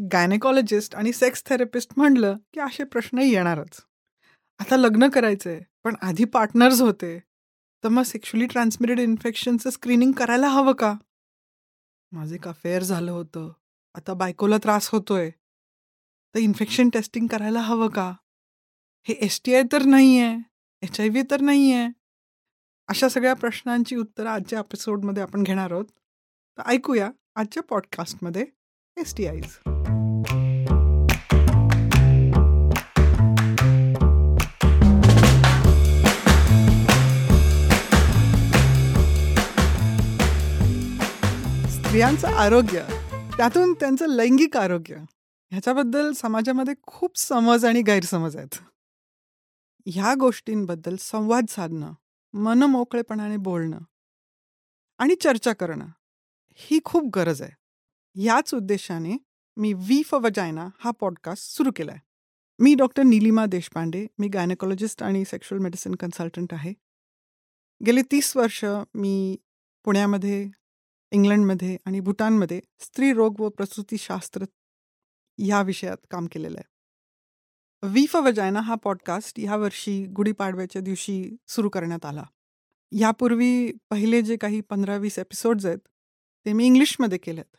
Gynaecologist आणि sex therapist म्हणलं की असे प्रश्न येणारच. आता लग्न करायचंय पण आधी पार्टनर्स होते. तर मग सेक्शुअली ट्रान्समिटेड इन्फेक्शनचं स्क्रीनिंग करायला हवं का? माझं एक अफेअर झालं होतं. आता बायकोला त्रास होतोय. तर इन्फेक्शन टेस्टिंग करायला हवं का? हे एस टी आय तर नाही आहे एच आय व्ही तर नाही आहे अशा सगळ्या प्रश्नांची उत्तरं आजच्या एपिसोडमध्ये आपण घेणार आहोत. तर ऐकूया आजच्या पॉडकास्टमध्ये एस टी आयज स्त्रियांचं आरोग्य त्यातून त्यांचं लैंगिक आरोग्य ह्याच्याबद्दल समाजामध्ये खूप समज आणि गैरसमज आहेत. ह्या गोष्टींबद्दल संवाद साधणं मनमोकळेपणाने बोलणं आणि चर्चा करणं ही खूप गरज आहे. याच उद्देशाने मी वी फॉर वजायना हा पॉडकास्ट सुरू केला आहे मी डॉक्टर निलिमा देशपांडे मी गायनेकॉलॉजिस्ट आणि सेक्शुअल मेडिसिन कन्सल्टंट आहे. गेले तीस वर्ष मी पुण्यामध्ये इंग्लंडमध्ये आणि भूटानमध्ये स्त्री रोग व प्रसूतीशास्त्र या विषयात काम केलेलं आहे. वी फॉर वजायना हा पॉडकास्ट ह्या वर्षी गुढीपाडव्याच्या दिवशी सुरू करण्यात आला. यापूर्वी पहिले जे काही पंधरा वीस एपिसोड्स आहेत ते मी इंग्लिशमध्ये केलेत.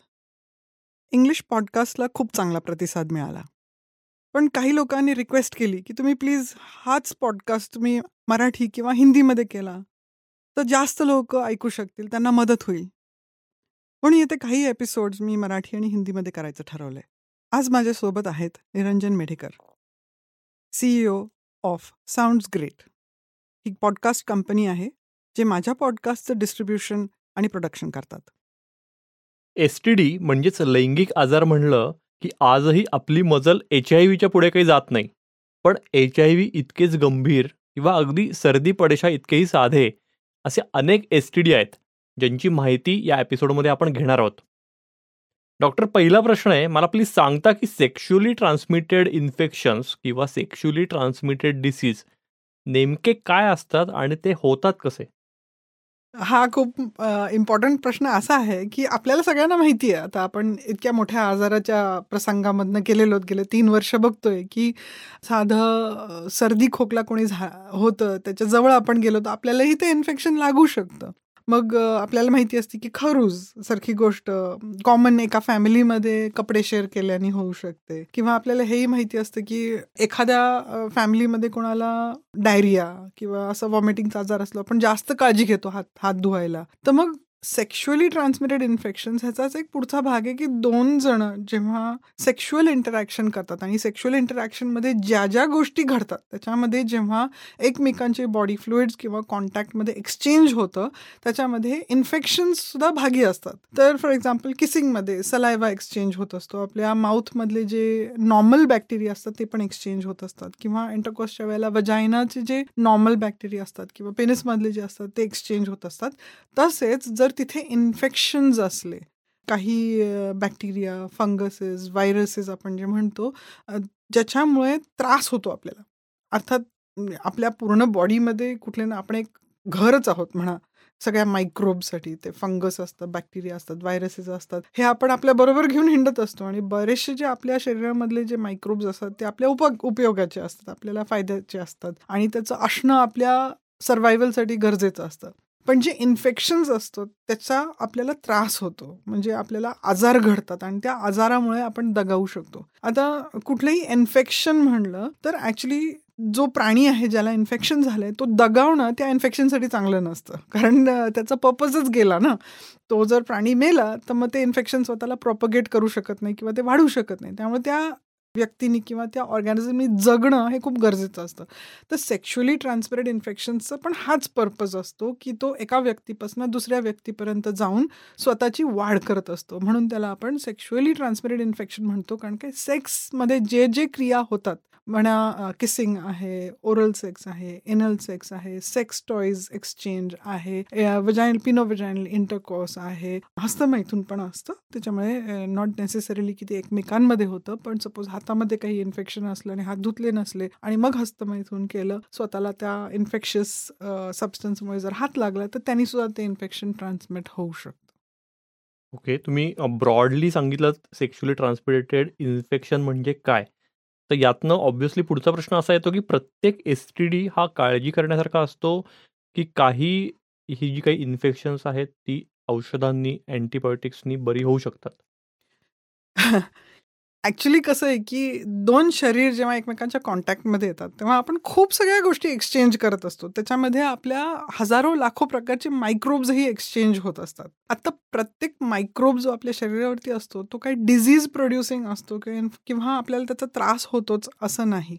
इंग्लिश पॉडकास्टला खूप चांगला प्रतिसाद मिळाला. पण काही लोकांनी रिक्वेस्ट केली की तुम्ही प्लीज हाच पॉडकास्ट तुम्ही मराठी किंवा हिंदीमध्ये केला तर जास्त लोक ऐकू शकतील त्यांना मदत होईल. म्हणून येते काही एपिसोड्स मी मराठी आणि हिंदीमध्ये करायचं ठरवलंय. आज माझ्यासोबत आहेत Niranjan Medhekar CEO of Sounds Great he podcast company आहे जे माझ्या पॉडकास्टचं डिस्ट्रीब्युशन आणि प्रोडक्शन करतात. एस टी डी म्हणजेच लैंगिक आजार म्हणलं की आजही आपली मजल एच आय व्हीच्या पुढे काही जात नाही. पण एच आय व्ही इतकेच गंभीर किंवा अगदी सर्दी पडेशा इतकेही साधे असे अनेक एस टी डी आहेत. ज्यांची माहिती या एपिसोडमध्ये आपण घेणार आहोत. डॉक्टर पहिला प्रश्न आहे मला प्लीज सांगता की सेक्शुअली ट्रान्समिटेड इन्फेक्शन्स किंवा सेक्शुअली ट्रान्समिटेड डिसीज नेमके काय असतात आणि ते होतात कसे? हा खूप इम्पॉर्टंट प्रश्न असा आहे की आपल्याला सगळ्यांना माहिती आहे. आता आपण इतक्या मोठ्या आजाराच्या प्रसंगामधनं गेलेलो गेले तीन वर्ष बघतोय की साधं सर्दी खोकला कोणी झा होतं त्याच्याजवळ आपण गेलो तर आपल्यालाही ते इन्फेक्शन लागू शकतं. मग आपल्याला माहिती असते की खरूज सारखी गोष्ट कॉमन एका फॅमिलीमध्ये कपडे शेअर केल्याने होऊ शकते. किंवा आपल्याला हेही माहिती असतं की एखाद्या फॅमिलीमध्ये कोणाला डायरिया किंवा असं वॉमिटिंगचा आजार असलो आपण जास्त काळजी घेतो हात हात धुवायला. तर मग सेक्शुअली ट्रान्समिटेड इन्फेक्शन ह्याचाच एक पुढचा भाग आहे की दोन जण जेव्हा सेक्शुअल इंटरॅक्शन करतात आणि सेक्शुअल इंटरॅक्शनमध्ये ज्या ज्या गोष्टी घडतात त्याच्यामध्ये जेव्हा एकमेकांचे बॉडी फ्लुइड्स किंवा कॉन्टॅक्टमध्ये एक्सचेंज होतं त्याच्यामध्ये इन्फेक्शन्ससुद्धा भागी असतात. तर फॉर एक्झाम्पल किसिंगमध्ये सलायवा एक्सचेंज होत असतो. आपल्या माउथमधले जे नॉर्मल बॅक्टेरिया असतात ते पण एक्सचेंज होत असतात. किंवा इंटरकोसच्या वेळेला वजायनाचे जे नॉर्मल बॅक्टेरिया असतात किंवा पेनिसमधले जे असतात ते एक्सचेंज होत असतात. तसेच जर तिथे इन्फेक्शन्स असले काही बॅक्टेरिया फंगसेस व्हायरसेस आपण जे म्हणतो ज्याच्यामुळे त्रास होतो आपल्याला. अर्थात म्हणजे आपल्या पूर्ण बॉडीमध्ये कुठले ना आपण एक घरच आहोत म्हणा. सगळ्या मायक्रोबसाठी ते फंगस असतं बॅक्टेरिया असतात व्हायरसेस असतात. हे आपण आपल्या बरोबर घेऊन हिंडत असतो आणि बरेचसे जे आपल्या शरीरामधले जे मायक्रोब्स असतात ते आपल्या उप उपयोगाचे असतात आपल्याला फायद्याचे असतात आणि त्याचं असणं आपल्या सर्वायवलसाठी गरजेचं असतं. पण जे इन्फेक्शन्स असतो त्याचा आपल्याला त्रास होतो. म्हणजे आपल्याला आजार घडतात आणि त्या आजारामुळे आपण दगावू शकतो. आता कुठलंही इन्फेक्शन म्हणलं तर ॲक्च्युली जो प्राणी आहे ज्याला इन्फेक्शन झालंय तो दगावणं त्या इन्फेक्शनसाठी चांगलं नसतं. कारण त्याचा पर्पजच गेला ना. तो जर प्राणी मेला तर मग ते इन्फेक्शन स्वतःला प्रॉपगेट करू शकत नाही किंवा ते वाढू शकत नाही. त्यामुळे त्या व्यक्तीनी किंवा त्या ऑर्गॅनिझमनी जगणं हे खूप गरजेचं असतं. तर सेक्शुअली ट्रान्समिटेड इन्फेक्शनचा पण हाच पर्पज असतो की तो एका व्यक्तीपासून दुसऱ्या व्यक्तीपर्यंत जाऊन स्वतःची वाढ करत असतो. म्हणून त्याला आपण सेक्शुअली ट्रान्समिटेड इन्फेक्शन म्हणतो. कारण की सेक्समध्ये जे जे क्रिया होतात म्हणा किसिंग आहे ओरल सेक्स आहे एनल सेक्स आहे सेक्स टॉईज एक्सचेंज आहे वजायनल पिनो वजायनल इंटरकॉस आहे हस्तमैथून पण असतं त्याच्यामुळे नॉट नेसेसरीली की ते एकमेकांमध्ये होतं पण सपोज हातामध्ये काही इन्फेक्शन असलं आणि हात धुतले नसले आणि मग हस्तमैथून केलं स्वतःला त्या इन्फेक्शियस सबस्टन्समुळे जर हात लागला तर त्यांनी सुद्धा ते इन्फेक्शन ट्रान्समिट होऊ शकतं ओके. तुम्ही ब्रॉडली सांगितलं सेक्शुअली ट्रान्समिटेड इन्फेक्शन म्हणजे काय? तर यातनं ऑब्व्हियसली पुढचा प्रश्न असा येतो, की प्रत्येक एस-टी-डी हा काळजी करण्यासारखा असतो, की काही ही जी काही इन्फेक्शन्स आहेत, ती औषधांनी, अँटीबायोटिक्सनी बरी होऊ शकतात? ॲक्चुअली कसं आहे, की दोन शरीर जेव्हा एकमेकांच्या कॉन्टॅक्टमध्ये येतात, तेव्हा आपण खूप सगळ्या गोष्टी एक्सचेंज करत असतो. त्याच्यामध्ये आपल्या हजारो, लाखो प्रकारचे मायक्रोब्सही एक्सचेंज होत असतात. आता प्रत्येक मायक्रोब जो आपल्या शरीरावरती असतो, तो काही डिझीज प्रोड्युसिंग असतो किंवा आपल्याला त्याचा त्रास होतोच असं नाही.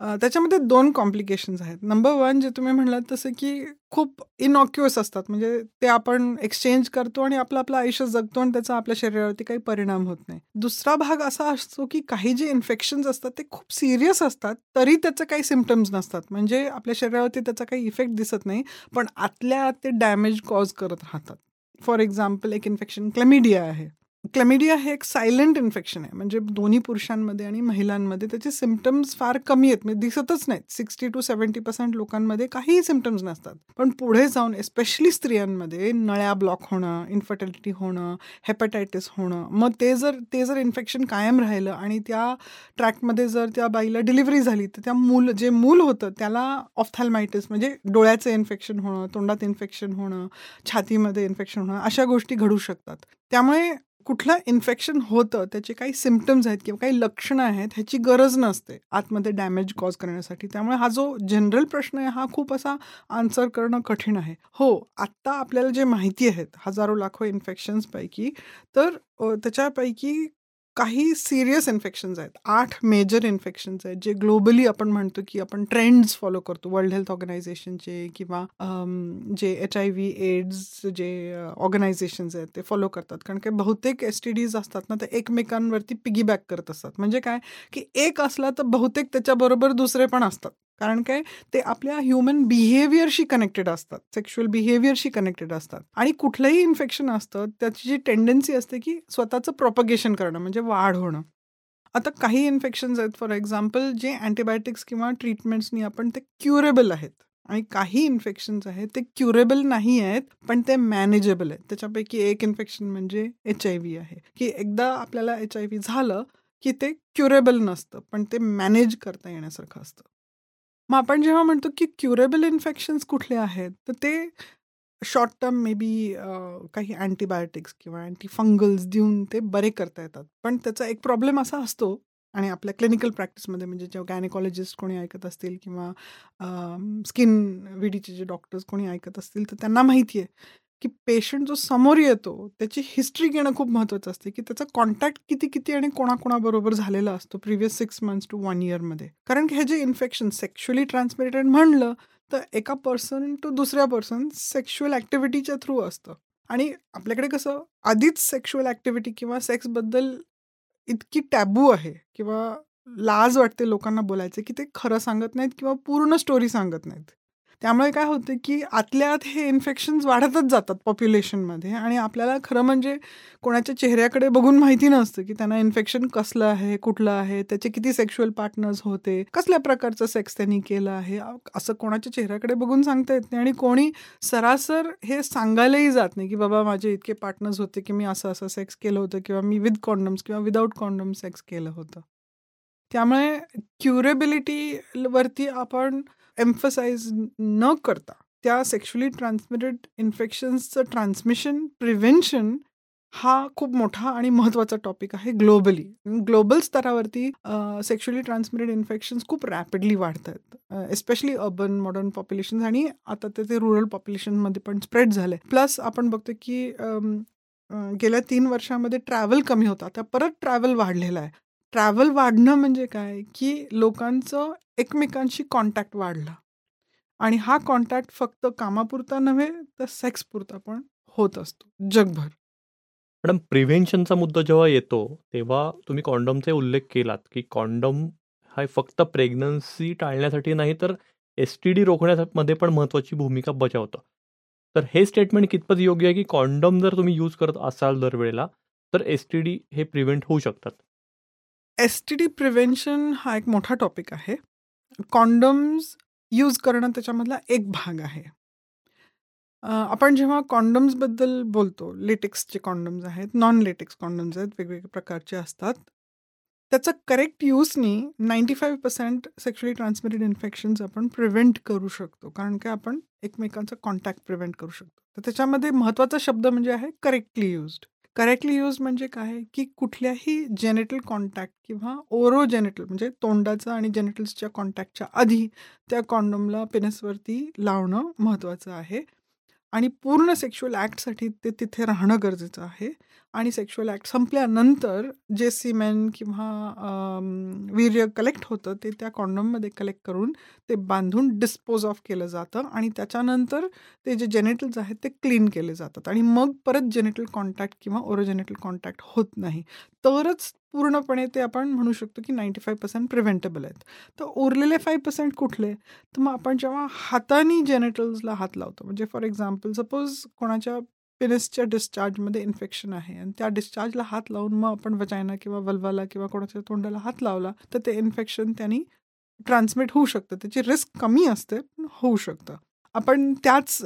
त्याच्यामध्ये दोन कॉम्प्लिकेशन्स आहेत. नंबर वन जे तुम्ही म्हणलात तसं की खूप इनॉक्युअस असतात. म्हणजे ते आपण एक्सचेंज करतो आणि आपलं आपलं आयुष्य जगतो आणि त्याचा आपल्या शरीरावरती काही परिणाम होत नाही. दुसरा भाग असा असतो की काही जे इन्फेक्शन्स असतात ते खूप सिरियस असतात, तरी त्याचे काही सिमटम्स नसतात. म्हणजे आपल्या शरीरावरती त्याचा काही इफेक्ट दिसत नाही, पण आतल्या आत ते डॅमेज कॉज करत राहतात. फॉर एक्झाम्पल एक इन्फेक्शन क्लेमिडिया आहे. क्लेमिडिया हे एक सायलेंट इन्फेक्शन आहे. म्हणजे दोन्ही पुरुषांमध्ये आणि महिलांमध्ये त्याचे सिम्पटम्स फार कमी आहेत. म्हणजे दिसतच नाहीत. सिक्स्टी टू सेव्हन्टी पर्सेंट लोकांमध्ये काहीही सिम्पटम्स नसतात. पण पुढे जाऊन एस्पेशली स्त्रियांमध्ये नळ्या ब्लॉक होणं इन्फर्टिलिटी होणं हेपॅटायटिस होणं मग ते जर ते जर इन्फेक्शन कायम राहिलं आणि त्या ट्रॅकमध्ये जर त्या बाईला डिलिव्हरी झाली तर त्या मूल जे मूल होतं त्याला ऑफ्थॅल्मायटिस म्हणजे डोळ्याचं इन्फेक्शन होणं तोंडात इन्फेक्शन होणं छातीमध्ये इन्फेक्शन होणं अशा गोष्टी घडू शकतात. त्यामुळे कुठलं इन्फेक्शन होतं त्याचे काही सिम्पटम्स आहेत किंवा काही लक्षणं आहेत ह्याची गरज नसते आतमध्ये डॅमेज कॉज करण्यासाठी. त्यामुळे हा जो जनरल प्रश्न आहे हा खूप असा आन्सर करणं कठीण आहे. हो आत्ता आपल्याला जे माहिती आहेत हजारो लाखो इन्फेक्शन्सपैकी तर त्याच्यापैकी काही सिरियस इन्फेक्शन्स आहेत. आठ मेजर इन्फेक्शन्स आहेत जे ग्लोबली आपण म्हणतो की आपण ट्रेंड्स फॉलो करतो. वर्ल्ड हेल्थ ऑर्गनायझेशनचे किंवा जे एच आय व्ही एड्स जे ऑर्गनायझेशन्स आहेत ते फॉलो करतात. कारण काही बहुतेक एस टी डीज असतात ना ते एकमेकांवरती पिगीबॅक करत असतात. म्हणजे काय? की एक असला तर बहुतेक त्याच्याबरोबर दुसरे पण असतात. कारण काय? ते आपल्या ह्युमन बिहेवियरशी कनेक्टेड असतात. सेक्शुअल बिहेवियरशी कनेक्टेड असतात. आणि कुठलंही इन्फेक्शन असतं त्याची जी टेंडन्सी असते की स्वतःचं प्रोपगेशन करणं म्हणजे वाढ होणं. आता काही इन्फेक्शन्स आहेत फॉर एक्झाम्पल जे अँटीबायोटिक्स किंवा ट्रीटमेंट्सनी आपण ते क्युरेबल आहेत. आणि काही इन्फेक्शन्स आहेत ते क्युरेबल नाही आहेत पण ते मॅनेजेबल आहेत. त्याच्यापैकी एक इन्फेक्शन म्हणजे एच आय व्ही आहे. की एकदा आपल्याला एच आय व्ही झालं की ते क्युरेबल नसतं पण ते मॅनेज करता येण्यासारखं असतं. मग आपण जेव्हा म्हणतो की क्युरेबल इन्फेक्शन्स कुठले आहेत तर ते शॉर्ट टर्म मे बी काही अँटीबायोटिक्स किंवा अँटी फंगल्स देऊन ते बरे करता येतात. पण त्याचा एक प्रॉब्लेम असा असतो आणि आपल्या क्लिनिकल प्रॅक्टिसमध्ये म्हणजे जेव्हा गायनेकॉलॉजिस्ट कोणी ऐकत असतील किंवा स्किन विडीचे जे डॉक्टर्स कोणी ऐकत असतील तर त्यांना माहिती आहे. की पेशंट जो समोर येतो त्याची हिस्ट्री घेणं खूप महत्त्वाचं असते की त्याचा कॉन्टॅक्ट किती किती आणि कोणाकोणाबरोबर झालेला असतो previous six months to one इयरमध्ये कारण की हे जे इन्फेक्शन सेक्शुअली ट्रान्समिटेड म्हणलं तर एका पर्सन टू दुसऱ्या पर्सन सेक्शुअल ॲक्टिव्हिटीच्या थ्रू असतं. आणि आपल्याकडे कसं आधीच सेक्शुअल ॲक्टिव्हिटी किंवा सेक्सबद्दल इतकी टॅबू आहे किंवा लाज वाटते लोकांना बोलायचं की ते खरं सांगत नाहीत किंवा पूर्ण स्टोरी सांगत नाहीत. त्यामुळे काय होतं की आतल्या आत हे इन्फेक्शन्स वाढतच जातात पॉप्युलेशनमध्ये आणि आपल्याला खरं म्हणजे कोणाच्या चेहऱ्याकडे बघून माहिती नसतं की त्यांना इन्फेक्शन कसलं आहे कुठलं आहे त्याचे किती सेक्शुअल पार्टनर्स होते कसल्या प्रकारचं सेक्स त्यांनी केलं आहे असं कोणाच्या चेहऱ्याकडे बघून सांगता येत नाही. आणि कोणी सरासर हे सांगायलाही जात नाही की बाबा माझे इतके पार्टनर्स होते की मी असं असं सेक्स केलं होतं किंवा मी विथ कॉन्डम्स किंवा विदाऊट कॉन्डम सेक्स केलं होतं. त्यामुळे क्युरेबिलिटीवरती आपण एम्फसाइज न करता त्या सेक्शुअली ट्रान्समिटेड इन्फेक्शन्सचं ट्रान्समिशन प्रिव्हेन्शन हा खूप मोठा आणि महत्त्वाचा टॉपिक आहे ग्लोबली ग्लोबल स्तरावरती सेक्शुअली ट्रान्समिटेड इन्फेक्शन्स खूप रॅपिडली वाढत आहेत एस्पेशली अर्बन मॉडर्न पॉप्युलेशन आणि आता ते ते रुरल पॉप्युलेशनमध्ये पण स्प्रेड झाले प्लस आपण बघतो की गेल्या तीन वर्षामध्ये ट्रॅव्हल कमी होता. त्या परत ट्रॅव्हल वाढलेला आहे. ट्रॅव्हल वाढणं म्हणजे काय? की लोकांचं एकमेकांशी कॉन्टॅक्ट वाढला. आणि हा कॉन्टॅक्ट फक्त कामापुरता नव्हे तर सेक्सपुरता पण होत असतो. जगभर. मॅडम प्रिव्हेन्शनचा मुद्दा जेव्हा येतो तेव्हा तुम्ही कॉन्डमचे उल्लेख केलात की कॉन्डम हा फक्त प्रेग्नन्सी टाळण्यासाठी नाही तर एस टी डी रोखण्यामध्ये पण महत्त्वाची भूमिका बजावतं. तर हे स्टेटमेंट कितपत योग्य आहे की कॉन्डम जर तुम्ही यूज करत असाल दरवेळेला तर एस टी डी हे प्रिव्हेंट होऊ शकतात? एस टी डी प्रिव्हेन्शन हा एक मोठा टॉपिक आहे कॉन्डम्स यूज करणं त्याच्यामधला एक भाग आहे आपण जेव्हा कॉन्डम्सबद्दल बोलतो, लेटेक्सचे कॉन्डम्स आहेत, नॉन लेटेक्स कॉन्डम्स आहेत, वेगवेगळ्या प्रकारचे असतात. त्याचा करेक्ट यूजनी 95% सेक्शुअली ट्रान्समिटेड इन्फेक्शन्स आपण प्रिव्हेंट करू शकतो. कारण की आपण एकमेकांचा कॉन्टॅक्ट प्रिव्हेंट करू शकतो. तर त्याच्यामध्ये महत्त्वाचा शब्द म्हणजे आहे करेक्टली युज्ड. करेक्टली यूज म्हणजे काय की कुठल्याही जेनेटल कॉन्टॅक्ट किंवा ओरो जेनेटल म्हणजे तोंडाचा आणि जेनेटल्सच्या कॉन्टॅक्टच्या आधी त्या कॉन्डमला पेनसवरती लावणं महत्त्वाचं आहे. आणि पूर्ण सेक्शुअल ॲक्टसाठी ते तिथे राहणं गरजेचं आहे आणि सेक्शुअल ॲक्ट संपल्यानंतर जे सिमेन किंवा वीर्य कलेक्ट होतं ते त्या कॉन्डममध्ये कलेक्ट करून ते बांधून डिस्पोज ऑफ केलं जातं आणि त्याच्यानंतर ते जे जेनेटल्स आहेत ते क्लीन केले जातात. आणि मग परत जेनेटल कॉन्टॅक्ट किंवा ओरोजेनेटल कॉन्टॅक्ट होत नाही. तरच पूर्णपणे ते आपण म्हणू शकतो की नाईंटी फाय पर्सेंट प्रिव्हेंटेबल आहेत. तर उरलेले फाय पर्सेंट कुठले? तर मग आपण जेव्हा हाताने जेनेटल्सला हात लावतो. म्हणजे फॉर एक्झाम्पल सपोज कोणाच्या पेनिसच्या डिस्चार्जमध्ये इन्फेक्शन आहे. आणि त्या डिस्चार्जला हात लावून मग आपण वजायना किंवा वल्वाला किंवा कोणाच्या तोंडाला हात लावला तर ते इन्फेक्शन त्यांनी ट्रान्समिट होऊ शकतं. त्याची रिस्क कमी असते पण होऊ शकतं. आपण त्याच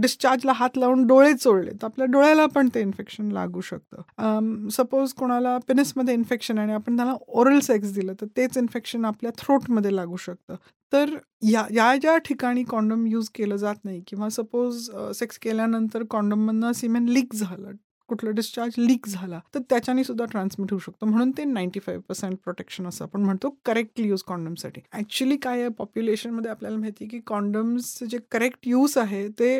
डिस्चार्जला हात लावून डोळे चोळले तर आपल्या डोळ्याला पण ते इन्फेक्शन लागू शकतं. सपोज कोणाला पेनिसमध्ये इन्फेक्शन आहे आणि आपण त्याला ओरल सेक्स दिलं तर तेच इन्फेक्शन आपल्या थ्रोटमध्ये लागू शकतं. तर या या ज्या ठिकाणी कॉन्डम यूज केलं जात नाही किंवा सपोज सेक्स केल्यानंतर कॉन्डममधनं सिमेन लीक झालं कुठला डिस्चार्ज लीक झाला तर त्याच्याने सुद्धा ट्रान्समिट होऊ शकतो. म्हणून ते नाईन्टी फाईव्ह पर्सेंट प्रोटेक्शन असं आपण म्हणतो करेक्टली यूज कॉन्डमसाठी ॲक्च्युली काय आहे पॉप्युलेशनमध्ये आपल्याला माहिती आहे की कॉन्डम्सचे जे करेक्ट यूज आहे ते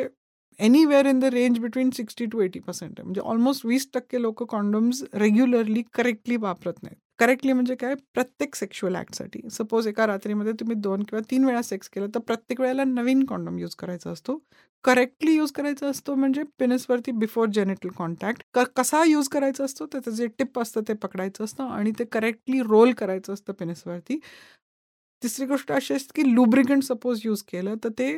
anywhere in the range between sixty to eighty percent आहे. म्हणजे ऑलमोस्ट वीस टक्के लोक कॉन्डम्स रेग्युलरली करेक्टली वापरत नाहीत. करेक्टली म्हणजे काय? प्रत्येक सेक्शुअल ॲक्टसाठी सपोज एका रात्रीमध्ये तुम्ही दोन किंवा तीन वेळा सेक्स केलं तर प्रत्येक वेळेला नवीन कॉन्डम यूज करायचा असतो. करेक्टली यूज करायचा असतो म्हणजे पेनिसवरती बिफोर जेनेटल कॉन्टॅक्ट कसा यूज करायचा असतो? त्याचं जे टिप असतं ते पकडायचं असतं आणि ते करेक्टली रोल करायचं असतं पेनिसवरती तिसरी गोष्ट अशी असते की लुब्रिकंट सपोज यूज केलं तर ते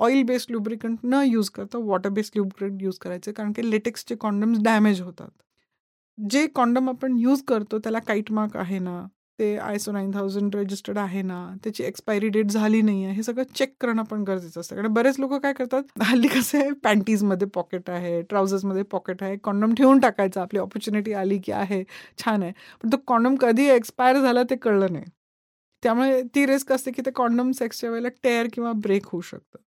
ऑइल बेस्ड लुब्रिकंट न यूज करता वॉटर बेस्ड लुब्रिकंट यूज करायचे. कारण की लेटेक्सचे कॉन्डम्स डॅमेज होतात. जे कॉन्डम आपण यूज करतो त्याला काईट मार्क आहे ना ते आयसो नाईन थाउजंड रजिस्टर्ड आहे ना त्याची एक्सपायरी डेट झाली नाही आहे हे सगळं चेक करणं पण गरजेचं असतं. कारण बरेच लोक काय करतात हल्ली कसं आहे पॅन्टीजमध्ये पॉकेट आहे ट्राउझर्समध्ये पॉकेट आहे कॉन्डम ठेवून टाकायचं आपली ऑपॉर्च्युनिटी आली की आहे छान आहे. पण तो कॉन्डम कधी एक्सपायर झाला ते कळलं नाही. त्यामुळे ती रिस्क असते की ते कॉन्डम सेक्सच्या वेळेला टेअर किंवा ब्रेक होऊ शकतं.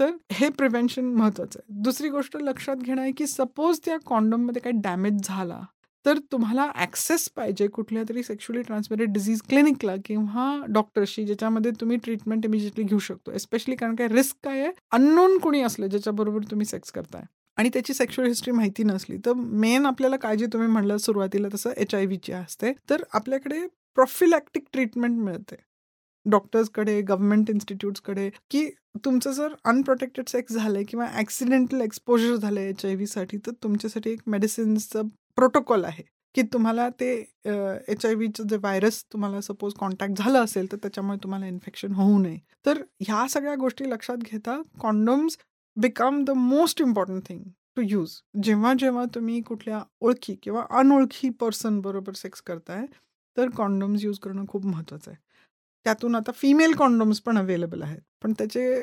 तर हे प्रिव्हेन्शन महत्त्वाचं आहे. दुसरी गोष्ट लक्षात घेणं आहे की सपोज त्या कॉन्डममध्ये काही डॅमेज झाला तर तुम्हाला ॲक्सेस पाहिजे कुठल्या तरी सेक्शुअली ट्रान्समिटेड डिझीज क्लिनिकला किंवा डॉक्टरशी ज्याच्यामध्ये तुम्ही ट्रीटमेंट इमिजिएटली घेऊ शकतो. एस्पेशली कारण काय रिस्क काय आहे? अननोन कोणी असलं ज्याच्याबरोबर तुम्ही सेक्स करताय. आणि त्याची सेक्शुअल हिस्ट्री माहिती नसली तर मेन आपल्याला काळजी तुम्ही म्हणलं सुरुवातीला तसं एच आय व्हीची असते. तर आपल्याकडे प्रोफिलॅक्टिक ट्रीटमेंट मिळते. डॉक्टर्सकडे गव्हर्नमेंट इन्स्टिट्यूट्सकडे की तुमचं जर अनप्रोटेक्टेड सेक्स झालंय किंवा ॲक्सिडेंटल एक्सपोजर झालं एच आय व्हीसाठी तर तुमच्यासाठी एक मेडिसिन्सचं प्रोटोकॉल आहे की तुम्हाला ते एच आय व्हीचं जे व्हायरस तुम्हाला सपोज कॉन्टॅक्ट झालं असेल तर त्याच्यामुळे तुम्हाला इन्फेक्शन होऊ नये. तर ह्या सगळ्या गोष्टी लक्षात घेता condoms become the most important thing to use. जेव्हा जेव्हा तुम्ही कुठल्या ओळखी किंवा अनओळखी पर्सन बरोबर सेक्स करताय तर कॉन्डोम्स यूज करणं खूप महत्त्वाचं आहे. त्यातून आता फिमेल कॉन्डोम्स पण अवेलेबल आहेत. पण त्याचे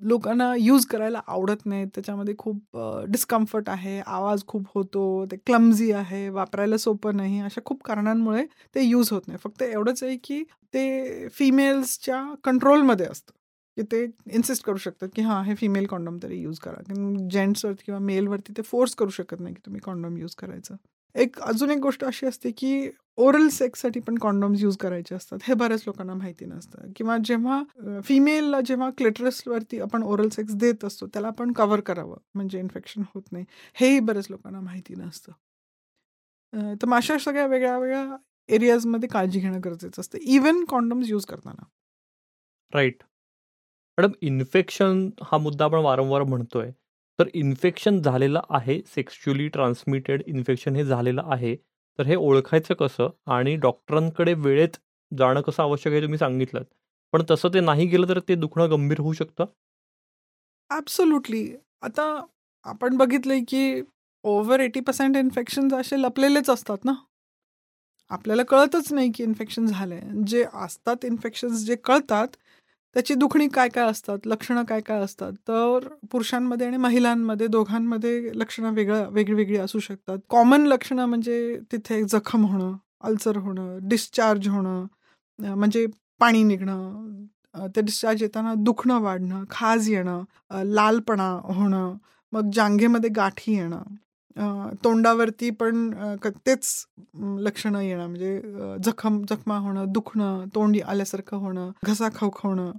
लोकांना यूज करायला आवडत नाहीत. त्याच्यामध्ये खूप डिस्कम्फर्ट आहे आवाज खूप होतो ते क्लमझी आहे वापरायला सोपं नाही. अशा खूप कारणांमुळे ते यूज होत नाही. फक्त एवढंच आहे की ते फिमेल्सच्या कंट्रोलमध्ये असतं. की ते इन्सिस्ट करू शकतात की हां हे फिमेल कॉन्डोम तरी यूज करा. जेंट्सवरती किंवा मेलवरती ते फोर्स करू शकत नाही की तुम्ही कॉन्डोम यूज करायचं. एक अजून एक गोष्ट अशी असते की ओरल सेक्ससाठी पण कॉन्डोम्स यूज करायचे असतात. हे बऱ्याच लोकांना माहिती नसतं. किंवा जेव्हा फिमेलला जेव्हा क्लेटरसवरती आपण ओरल सेक्स देत असतो त्याला आपण कव्हर करावं म्हणजे इन्फेक्शन होत नाही. हेही बऱ्याच लोकांना माहिती नसतं. तर अशा सगळ्या वेगळ्या वेगळ्या एरियाजमध्ये काळजी घेणं गरजेचं असतं. इवन कॉन्डम्स यूज करताना. राईट मॅडम इन्फेक्शन हा मुद्दा आपण वारंवार म्हणतोय. तर इन्फेक्शन झालेलं आहे सेक्शुअली ट्रान्समिटेड इन्फेक्शन हे झालेलं आहे. तर हे ओळखायचं कसं आणि डॉक्टरांकडे वेळेत जाणं कसं आवश्यक आहे तुम्ही सांगितलं पण तसं ते नाही गेलं तर ते दुखणं गंभीर होऊ शकतं? ॲब्सोल्युटली आता आपण बघितलंय की ओव्हर एटी पर्सेंट इन्फेक्शन असे लपलेलेच असतात ना? आपल्याला कळतच नाही की इन्फेक्शन झालंय. जे असतात इन्फेक्शन्स जे कळतात त्याची दुखणी काय काय असतात? लक्षणं काय काय असतात? तर पुरुषांमध्ये आणि महिलांमध्ये दोघांमध्ये लक्षणं वेगळं वेगळीवेगळी असू शकतात. कॉमन लक्षणं म्हणजे तिथे जखम होणं अल्सर होणं डिस्चार्ज होणं म्हणजे पाणी निघणं ते डिस्चार्ज येताना दुखणं वाढणं खाज येणं लालपणा होणं मग जांघेमध्ये गाठी येणं तोंडावरती पण तेच लक्षणं येणं म्हणजे जखम जखमा होणं दुखणं तोंडी आल्यासारखं होणं घसा खवखवणं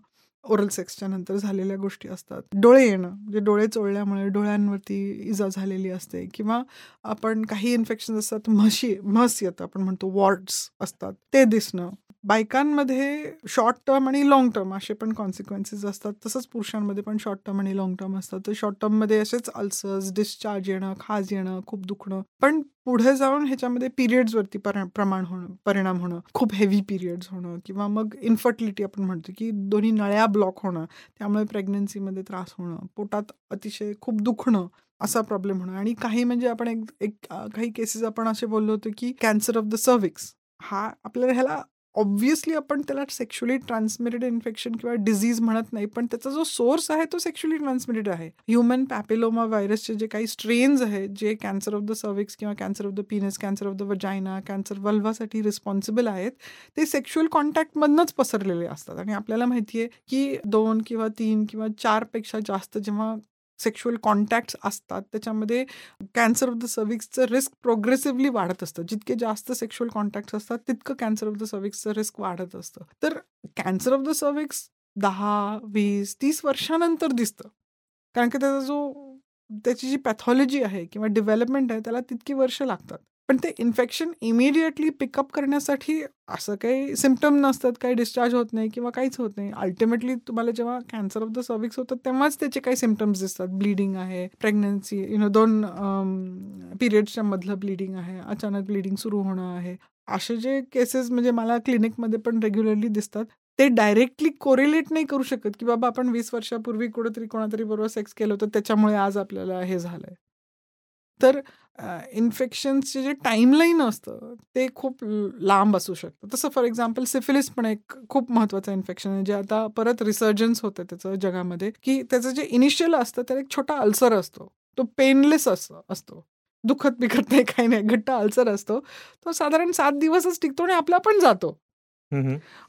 ओरल सेक्सच्या नंतर झालेल्या गोष्टी असतात. डोळे येणं म्हणजे डोळे चोळल्यामुळे डोळ्यांवरती इजा झालेली असते किंवा आपण काही इन्फेक्शन असतात म्हशी म्हस येतं आपण म्हणतो वॉर्ड्स असतात. ते दिसणं बायकांमध्ये शॉर्ट टर्म आणि लाँग टर्म असे पण कॉन्सिक्वेन्सेस असतात. तसंच पुरुषांमध्ये पण शॉर्ट टर्म आणि लाँग टर्म असतात. तर शॉर्ट टर्ममध्ये असेच अल्सर्स डिस्चार्ज येणं खाज येणं खूप दुखणं. पण पुढे जाऊन ह्याच्यामध्ये पिरियड्सवरती प्रमाण होणं परिणाम होणं खूप हेवी पिरियड्स होणं किंवा मग इन्फर्टिलिटी आपण म्हणतो की दोन्ही नळ्या ब्लॉक होणं त्यामुळे प्रेग्नन्सीमध्ये त्रास होणं पोटात अतिशय खूप दुखणं असा प्रॉब्लेम होणं. आणि काही म्हणजे आपण एक एक काही केसेस आपण असे बोललो होतो की कॅन्सर ऑफ द सर्विक्स हा आपल्याला ह्याला ऑब्व्हियसली आपण त्याला सेक्शुअली ट्रान्समिटेड इन्फेक्शन किंवा डिझीज म्हणत नाही पण त्याचा जो सोर्स आहे तो सेक्शुअली ट्रान्समिटेड आहे. ह्युमन पॅपिलोमा व्हायरसचे जे काही स्ट्रेन्स आहेत जे कॅन्सर ऑफ द सर्विक्स किंवा cancer of the penis cancer of the vagina cancer वल्वासाठी responsible आहेत ते सेक्शुअल कॉन्टॅक्टमधनंच पसरलेले असतात. आणि आपल्याला माहिती आहे की दोन किंवा तीन किंवा चारपेक्षा जास्त जेव्हा सेक्शुअल कॉन्टॅक्ट्स असतात त्याच्यामध्ये कॅन्सर ऑफ द सर्विक्सचं रिस्क प्रोग्रेसिव्हली वाढत असतं. जितके जास्त सेक्शुअल कॉन्टॅक्ट्स असतात तितकं कॅन्सर ऑफ द सर्विक्सचं रिस्क वाढत असतं. तर कॅन्सर ऑफ द सर्विक्स दहा वीस तीस वर्षानंतर दिसतं. कारण की त्याचा जो त्याची जी पॅथॉलॉजी आहे किंवा डेव्हलपमेंट आहे त्याला तितकी वर्ष लागतात. पण ते इन्फेक्शन इमिडिएटली पिकअप करण्यासाठी असं काही सिमटम नसतात काही डिस्चार्ज होत नाही किंवा काहीच होत नाही. अल्टिमेटली तुम्हाला जेव्हा कॅन्सर ऑफ द सर्विक्स होतं तेव्हाच त्याचे काही सिम्पटम्स दिसतात. ब्लिडिंग आहे प्रेग्नन्सी यु नो दोन पिरियड्सच्या मधलं ब्लिडिंग आहे अचानक ब्लिडिंग सुरू होणं आहे. असे जे केसेस म्हणजे मला क्लिनिकमध्ये पण रेग्युलरली दिसतात ते डायरेक्टली कोरिलेट नाही करू शकत की बाबा आपण वीस वर्षापूर्वी कुठेतरी कोणातरी बरोबर सेक्स केलं होतं त्याच्यामुळे आज आपल्याला हे झालंय. तर इन्फेक्शनचे जे टाईमलाईन असतं ते खूप लांब असू शकतं. तसं फॉर एक्झाम्पल सिफिलिस पण एक खूप महत्त्वाचं इन्फेक्शन आहे जे आता परत रिसर्जन्स होतं त्याचं जगामध्ये की त्याचं जे इनिशियल असतं त्याला एक छोटा अल्सर असतो. तो पेनलेस असतो असतो. दुखत बिखत नाही काही नाही घट्ट अल्सर असतो. तो साधारण सात दिवसच टिकतो आणि आपला पण जातो.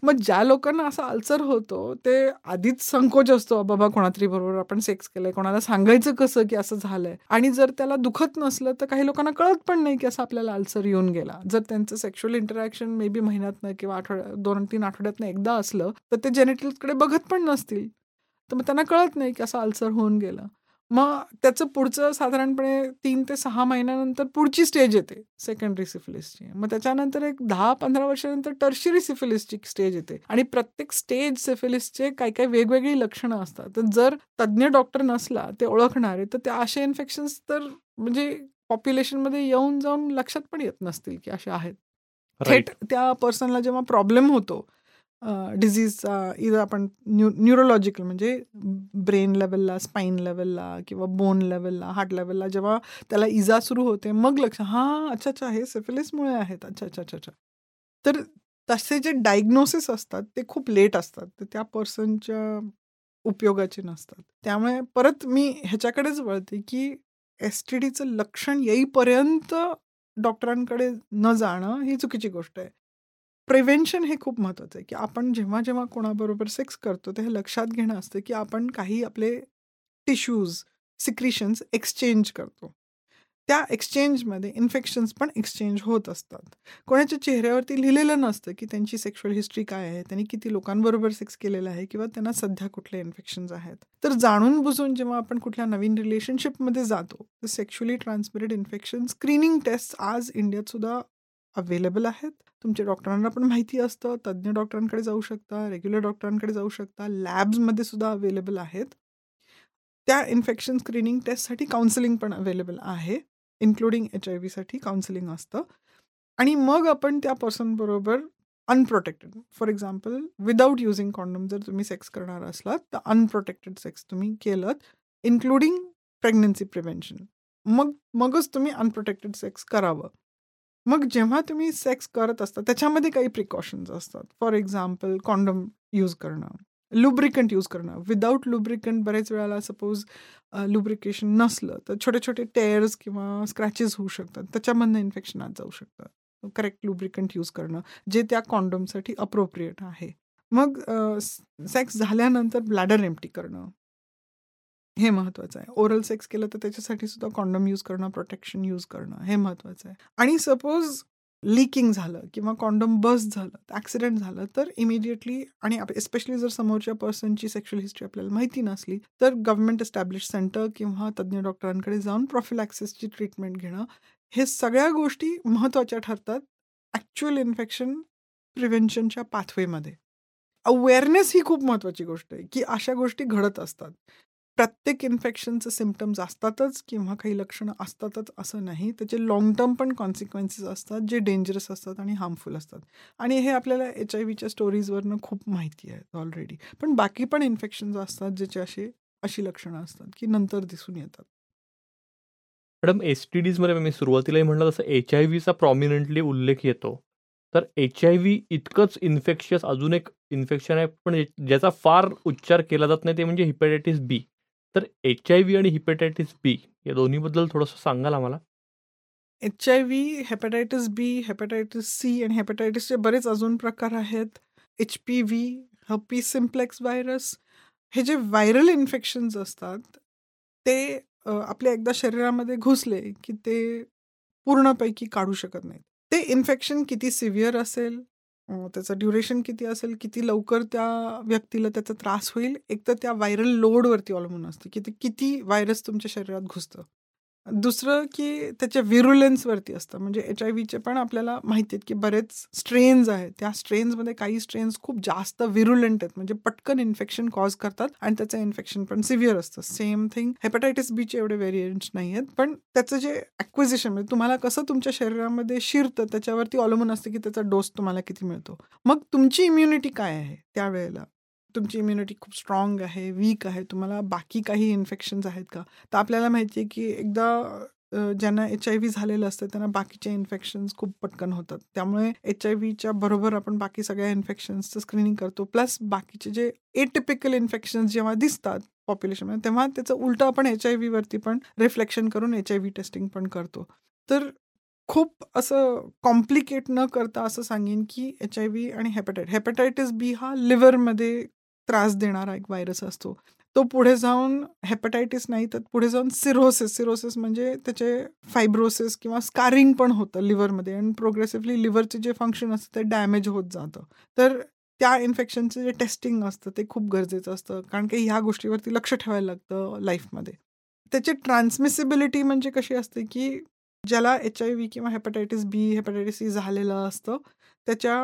मग ज्या लोकांना असा अल्सर होतो ते आधीच संकोच असतो बाबा कोणातरी बरोबर आपण सेक्स केलंय कोणाला सांगायचं कसं की असं झालंय? आणि जर त्याला दुखत नसलं तर काही लोकांना कळत पण नाही की असं आपल्याला अल्सर येऊन गेला. जर त्यांचं सेक्शुअल इंटरॅक्शन मे बी महिन्यातनं किंवा आठवड्या दोन तीन आठवड्यातनं एकदा असलं तर ते जेनेटिल्सकडे बघत पण नसतील. तर मग त्यांना कळत नाही की असं अल्सर होऊन गेलं. मग त्याचं पुढचं साधारणपणे तीन ते सहा महिन्यानंतर पुढची स्टेज येते सेकंडरी सिफिलिसची मग त्याच्यानंतर एक दहा पंधरा वर्षानंतर टर्शरी सिफिलिसची स्टेज येते. आणि प्रत्येक स्टेज सिफिलिसचे काही काही वेगवेगळी लक्षणं असतात. तर जर तज्ज्ञ डॉक्टर नसला ते ओळखणारे तर ते असे इन्फेक्शन्स तर म्हणजे पॉप्युलेशनमध्ये येऊन जाऊन लक्षात पण येत नसतील की असे आहेत. थेट त्या पर्सनला जेव्हा प्रॉब्लेम होतो डिझीजचा इथं आपण न्यू न्यूरोलॉजिकल म्हणजे ब्रेन लेवलला स्पाईन लेवलला किंवा बोन लेवलला हार्ट लेवलला जेव्हा त्याला इजा सुरू होते मग लक्ष हां अच्छा अच्छा हे सेफिलिसमुळे आहेत अच्छा अच्छा अच्छा अच्छा. तर तसे जे डायग्नोसिस असतात ते खूप लेट असतात तर त्या पर्सनच्या उपयोगाचे नसतात. त्यामुळे परत मी ह्याच्याकडेच वळते की एस टी डीचं लक्षण येईपर्यंत डॉक्टरांकडे न जाणं ही चुकीची गोष्ट आहे. प्रिव्हेन्शन हे खूप महत्त्वाचं आहे की आपण जेव्हा जेव्हा कोणाबरोबर सेक्स करतो ते हे लक्षात घेणं असतं की आपण काही आपले टिश्यूज सिक्रिशन्स एक्सचेंज करतो. त्या एक्सचेंजमध्ये इन्फेक्शन्स पण एक्सचेंज होत असतात. कोणाच्या चेहऱ्यावरती लिहिलेलं नसतं की त्यांची सेक्शुअल हिस्ट्री काय आहे त्यांनी किती लोकांबरोबर सेक्स केलेला आहे किंवा त्यांना सध्या कुठले इन्फेक्शन्स आहेत. तर जाणून बुजून जेव्हा आपण कुठल्या नवीन रिलेशनशिपमध्ये जातो तर sexually transmitted infection screening test आज इंडियात सुद्धा अवेलेबल आहेत. तुमच्या डॉक्टरांना पण माहिती असतं. तज्ज्ञ डॉक्टरांकडे जाऊ शकता रेग्युलर डॉक्टरांकडे जाऊ शकता. लॅब्समध्ये सुद्धा अवेलेबल आहेत. त्या इन्फेक्शन स्क्रीनिंग टेस्टसाठी काउन्सिलिंग पण अवेलेबल आहे. इन्क्लुडिंग एच आय व्हीसाठी काउन्सिलिंग असतं. आणि मग आपण त्या पर्सनबरोबर unprotected for example without using condom जर तुम्ही सेक्स करणार असलात तर अनप्रोटेक्टेड सेक्स तुम्ही केलं इन्क्लुडिंग प्रेग्नन्सी प्रिव्हेन्शन मग मगच तुम्ही अनप्रोटेक्टेड सेक्स करावं. मग जेव्हा तुम्ही सेक्स करत असता त्याच्यामध्ये काही प्रिकॉशन्स असतात. फॉर एक्झाम्पल कॉन्डम यूज करणं लुब्रिकंट यूज करणं. विदाऊट लुब्रिकंट बरेच वेळेला सपोज लुब्रिकेशन नसलं तर छोटे छोटे टेअर्स किंवा स्क्रॅचेस होऊ शकतात. त्याच्यामधनं इन्फेक्शन आत जाऊ शकतं. करेक्ट लुब्रिकंट यूज करणं जे त्या कॉन्डमसाठी अप्रोप्रिएट आहे. मग सेक्स झाल्यानंतर ब्लॅडर एम्प्टी करणं. हे महत्वाचं आहे. ओरल सेक्स केलं तर त्याच्यासाठी सुद्धा कॉन्डम यूज करणं प्रोटेक्शन यूज करणं हे महत्वाचं आहे. आणि सपोज लिकिंग झालं किंवा कॉन्डम बस झालं ॲक्सिडेंट झालं तर इमिडिएटली आणि एस्पेशली जर समोरच्या पर्सनची सेक्शुअल हिस्ट्री आपल्याला माहिती नसली तर गव्हर्नमेंट एस्टॅब्लिश सेंटर किंवा तज्ज्ञ डॉक्टरांकडे जाऊन ॲक्सेसची ट्रीटमेंट घेणं हे सगळ्या गोष्टी महत्त्वाच्या ठरतात ॲक्च्युअल इन्फेक्शन प्रिव्हेन्शनच्या पाथवेमध्ये अवेअरनेस ही खूप महत्त्वाची गोष्ट आहे की अशा गोष्टी घडत असतात. प्रत्येक इन्फेक्शनचे सिम्पटम्स असतातच किंवा काही लक्षणं असतातच असं नाही. त्याचे लाँग टर्म पण कॉन्सिक्वेन्सेस असतात जे डेंजरस असतात आणि हार्मफुल असतात. आणि हे आपल्याला एच आय व्हीच्या स्टोरीजवरनं खूप माहिती आहे ऑलरेडी पण बाकी पण इन्फेक्शन्स असतात ज्याचे असे अशी लक्षणं असतात की नंतर दिसून येतात. मॅडम एस टी डीजमध्ये मी सुरुवातीलाही म्हणलं तसं एच आय व्हीचा प्रॉमिनंटली उल्लेख येतो. तर एच आय व्ही इतकंच इन्फेक्शियस अजून एक इन्फेक्शन आहे पण ज्याचा फार उच्चार केला जात नाही ते म्हणजे हिपॅटायटिस बी तर एच आय व्ही आणि हिपॅटायटिस बी या दोन्हीबद्दल थोडंसं सांगाल आम्हाला? H I V hepatitis B hepatitis C आणि हेपॅटायटिसचे बरेच अजून प्रकार आहेत. एच पी व्ही हपी सिम्प्लेक्स व्हायरस हे जे व्हायरल इन्फेक्शन्स असतात ते आपल्या एकदा शरीरामध्ये घुसले की ते पूर्णपैकी काढू शकत नाहीत. ते इन्फेक्शन किती सिव्हिअर असेल त्याचं ड्युरेशन किती असेल किती लवकर त्या व्यक्तीला त्याचा त्रास होईल? एक तर त्या व्हायरल लोडवरती अवलंबून असतं की ते किती व्हायरस तुमच्या शरीरात घुसतं. दुसरं की त्याच्या व्हिरुलन्सवरती असतं. म्हणजे एच आय व्हीचे पण आपल्याला माहिती आहेत की बरेच स्ट्रेन्स आहेत. त्या स्ट्रेन्समध्ये काही स्ट्रेन्स खूप जास्त विरुलेंट आहेत. म्हणजे पटकन इन्फेक्शन कॉज करतात आणि त्याचं इन्फेक्शन पण सिव्हिअर असतं. सेम थिंग हेपेटायटिस बीचे एवढे व्हेरियंट्स नाही आहेत. पण त्याचं जे ॲक्विजिशन म्हणजे तुम्हाला कसं तुमच्या शरीरामध्ये शिरतं त्याच्यावरती अवलंबून असतं की त्याचा डोस तुम्हाला किती मिळतो. मग तुमची इम्युनिटी काय आहे त्यावेळेला? तुमची इम्युनिटी खूप स्ट्रॉंग आहे वीक आहे तुम्हाला बाकी काही इन्फेक्शन्स आहेत का? तर आपल्याला माहिती आहे की एकदा ज्यांना एच आय व्ही झालेलं असतं त्यांना बाकीचे इन्फेक्शन्स खूप पटकन होतात. त्यामुळे एच आय व्हीच्या बरोबर आपण बाकी सगळ्या इन्फेक्शन्सचं स्क्रीनिंग करतो. प्लस बाकीचे जे एटिपिकल इन्फेक्शन्स जेव्हा दिसतात पॉप्युलेशनमध्ये तेव्हा त्याचं उलटं आपण एच आय व्हीवरती पण रिफ्लेक्शन करून एच आय व्ही टेस्टिंग पण करतो. तर खूप असं कॉम्प्लिकेट न करता असं सांगेन की एच आय व्ही आणि हेपॅटायट हेपेटायटिस बी हा लिव्हरमध्ये त्रास देणारा एक व्हायरस असतो. तो पुढे जाऊन हेपटायटिस नाही तर पुढे जाऊन सिरोसिस सिरोसिस म्हणजे त्याचे फायब्रोसिस किंवा स्कारिंग पण होतं लिव्हरमध्ये आणि प्रोग्रेसिव्हली लिव्हरचे जे फंक्शन असतं ते डॅमेज होत जातं. तर त्या इन्फेक्शनचं जे टेस्टिंग असतं ते खूप गरजेचं असतं. कारण की ह्या गोष्टीवरती लक्ष ठेवायला लागतं लाईफमध्ये त्याची ट्रान्समिसिबिलिटी म्हणजे कशी असते की ज्याला एच आय व्ही किंवा हेपटायटिस बी हेपटायटिस सी झालेलं असतं त्याच्या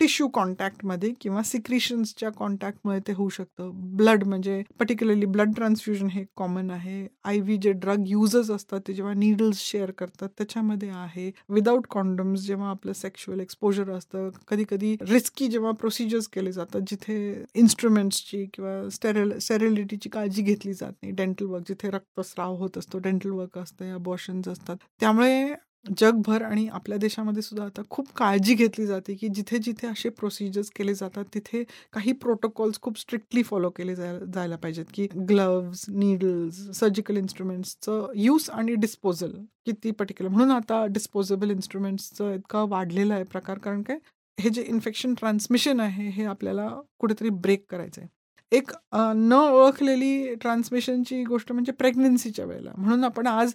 टिश्यू कॉन्टॅक्टमध्ये किंवा सिक्रिशन्सच्या कॉन्टॅक्टमध्ये ते होऊ शकतं. ब्लड म्हणजे पर्टिक्युलरली ब्लड ट्रान्सफ्युजन हे कॉमन आहे. आय व्ही जे ड्रग युजर्स असतात ते जेव्हा नीडल्स शेअर करतात त्याच्यामध्ये आहे. विदाऊट कॉन्डम्स जेव्हा आपलं सेक्शुअल एक्सपोजर असतं कधी कधी रिस्की जेव्हा प्रोसिजर्स केले जातात जिथे इन्स्ट्रुमेंट्सची किंवा स्टेरिल स्टेरिलिटीची काळजी घेतली जात नाही. डेंटल वर्क जिथे रक्तस्राव होत असतो डेंटल वर्क असतं या बॉशन्स असतात. त्यामुळे जगभर आणि आपल्या देशामध्ये सुद्धा आता खूप काळजी घेतली जाते की जिथे जिथे असे प्रोसिजर्स केले जातात तिथे काही प्रोटोकॉल्स खूप स्ट्रिक्टली फॉलो केले जाय जायला पाहिजेत की ग्लव्ज नीडल्स सर्जिकल इन्स्ट्रुमेंट्सचं यूज आणि डिस्पोजल किती पर्टिक्युलर म्हणून आता डिस्पोजेबल इन्स्ट्रुमेंट्सचं इतकं वाढलेलं आहे प्रकार कारण काय हे जे इन्फेक्शन ट्रान्समिशन आहे हे आपल्याला कुठेतरी ब्रेक करायचं आहे एक न ओळखलेली ट्रान्समिशनची गोष्ट म्हणजे प्रेग्नन्सीच्या वेळेला. म्हणून आपण आज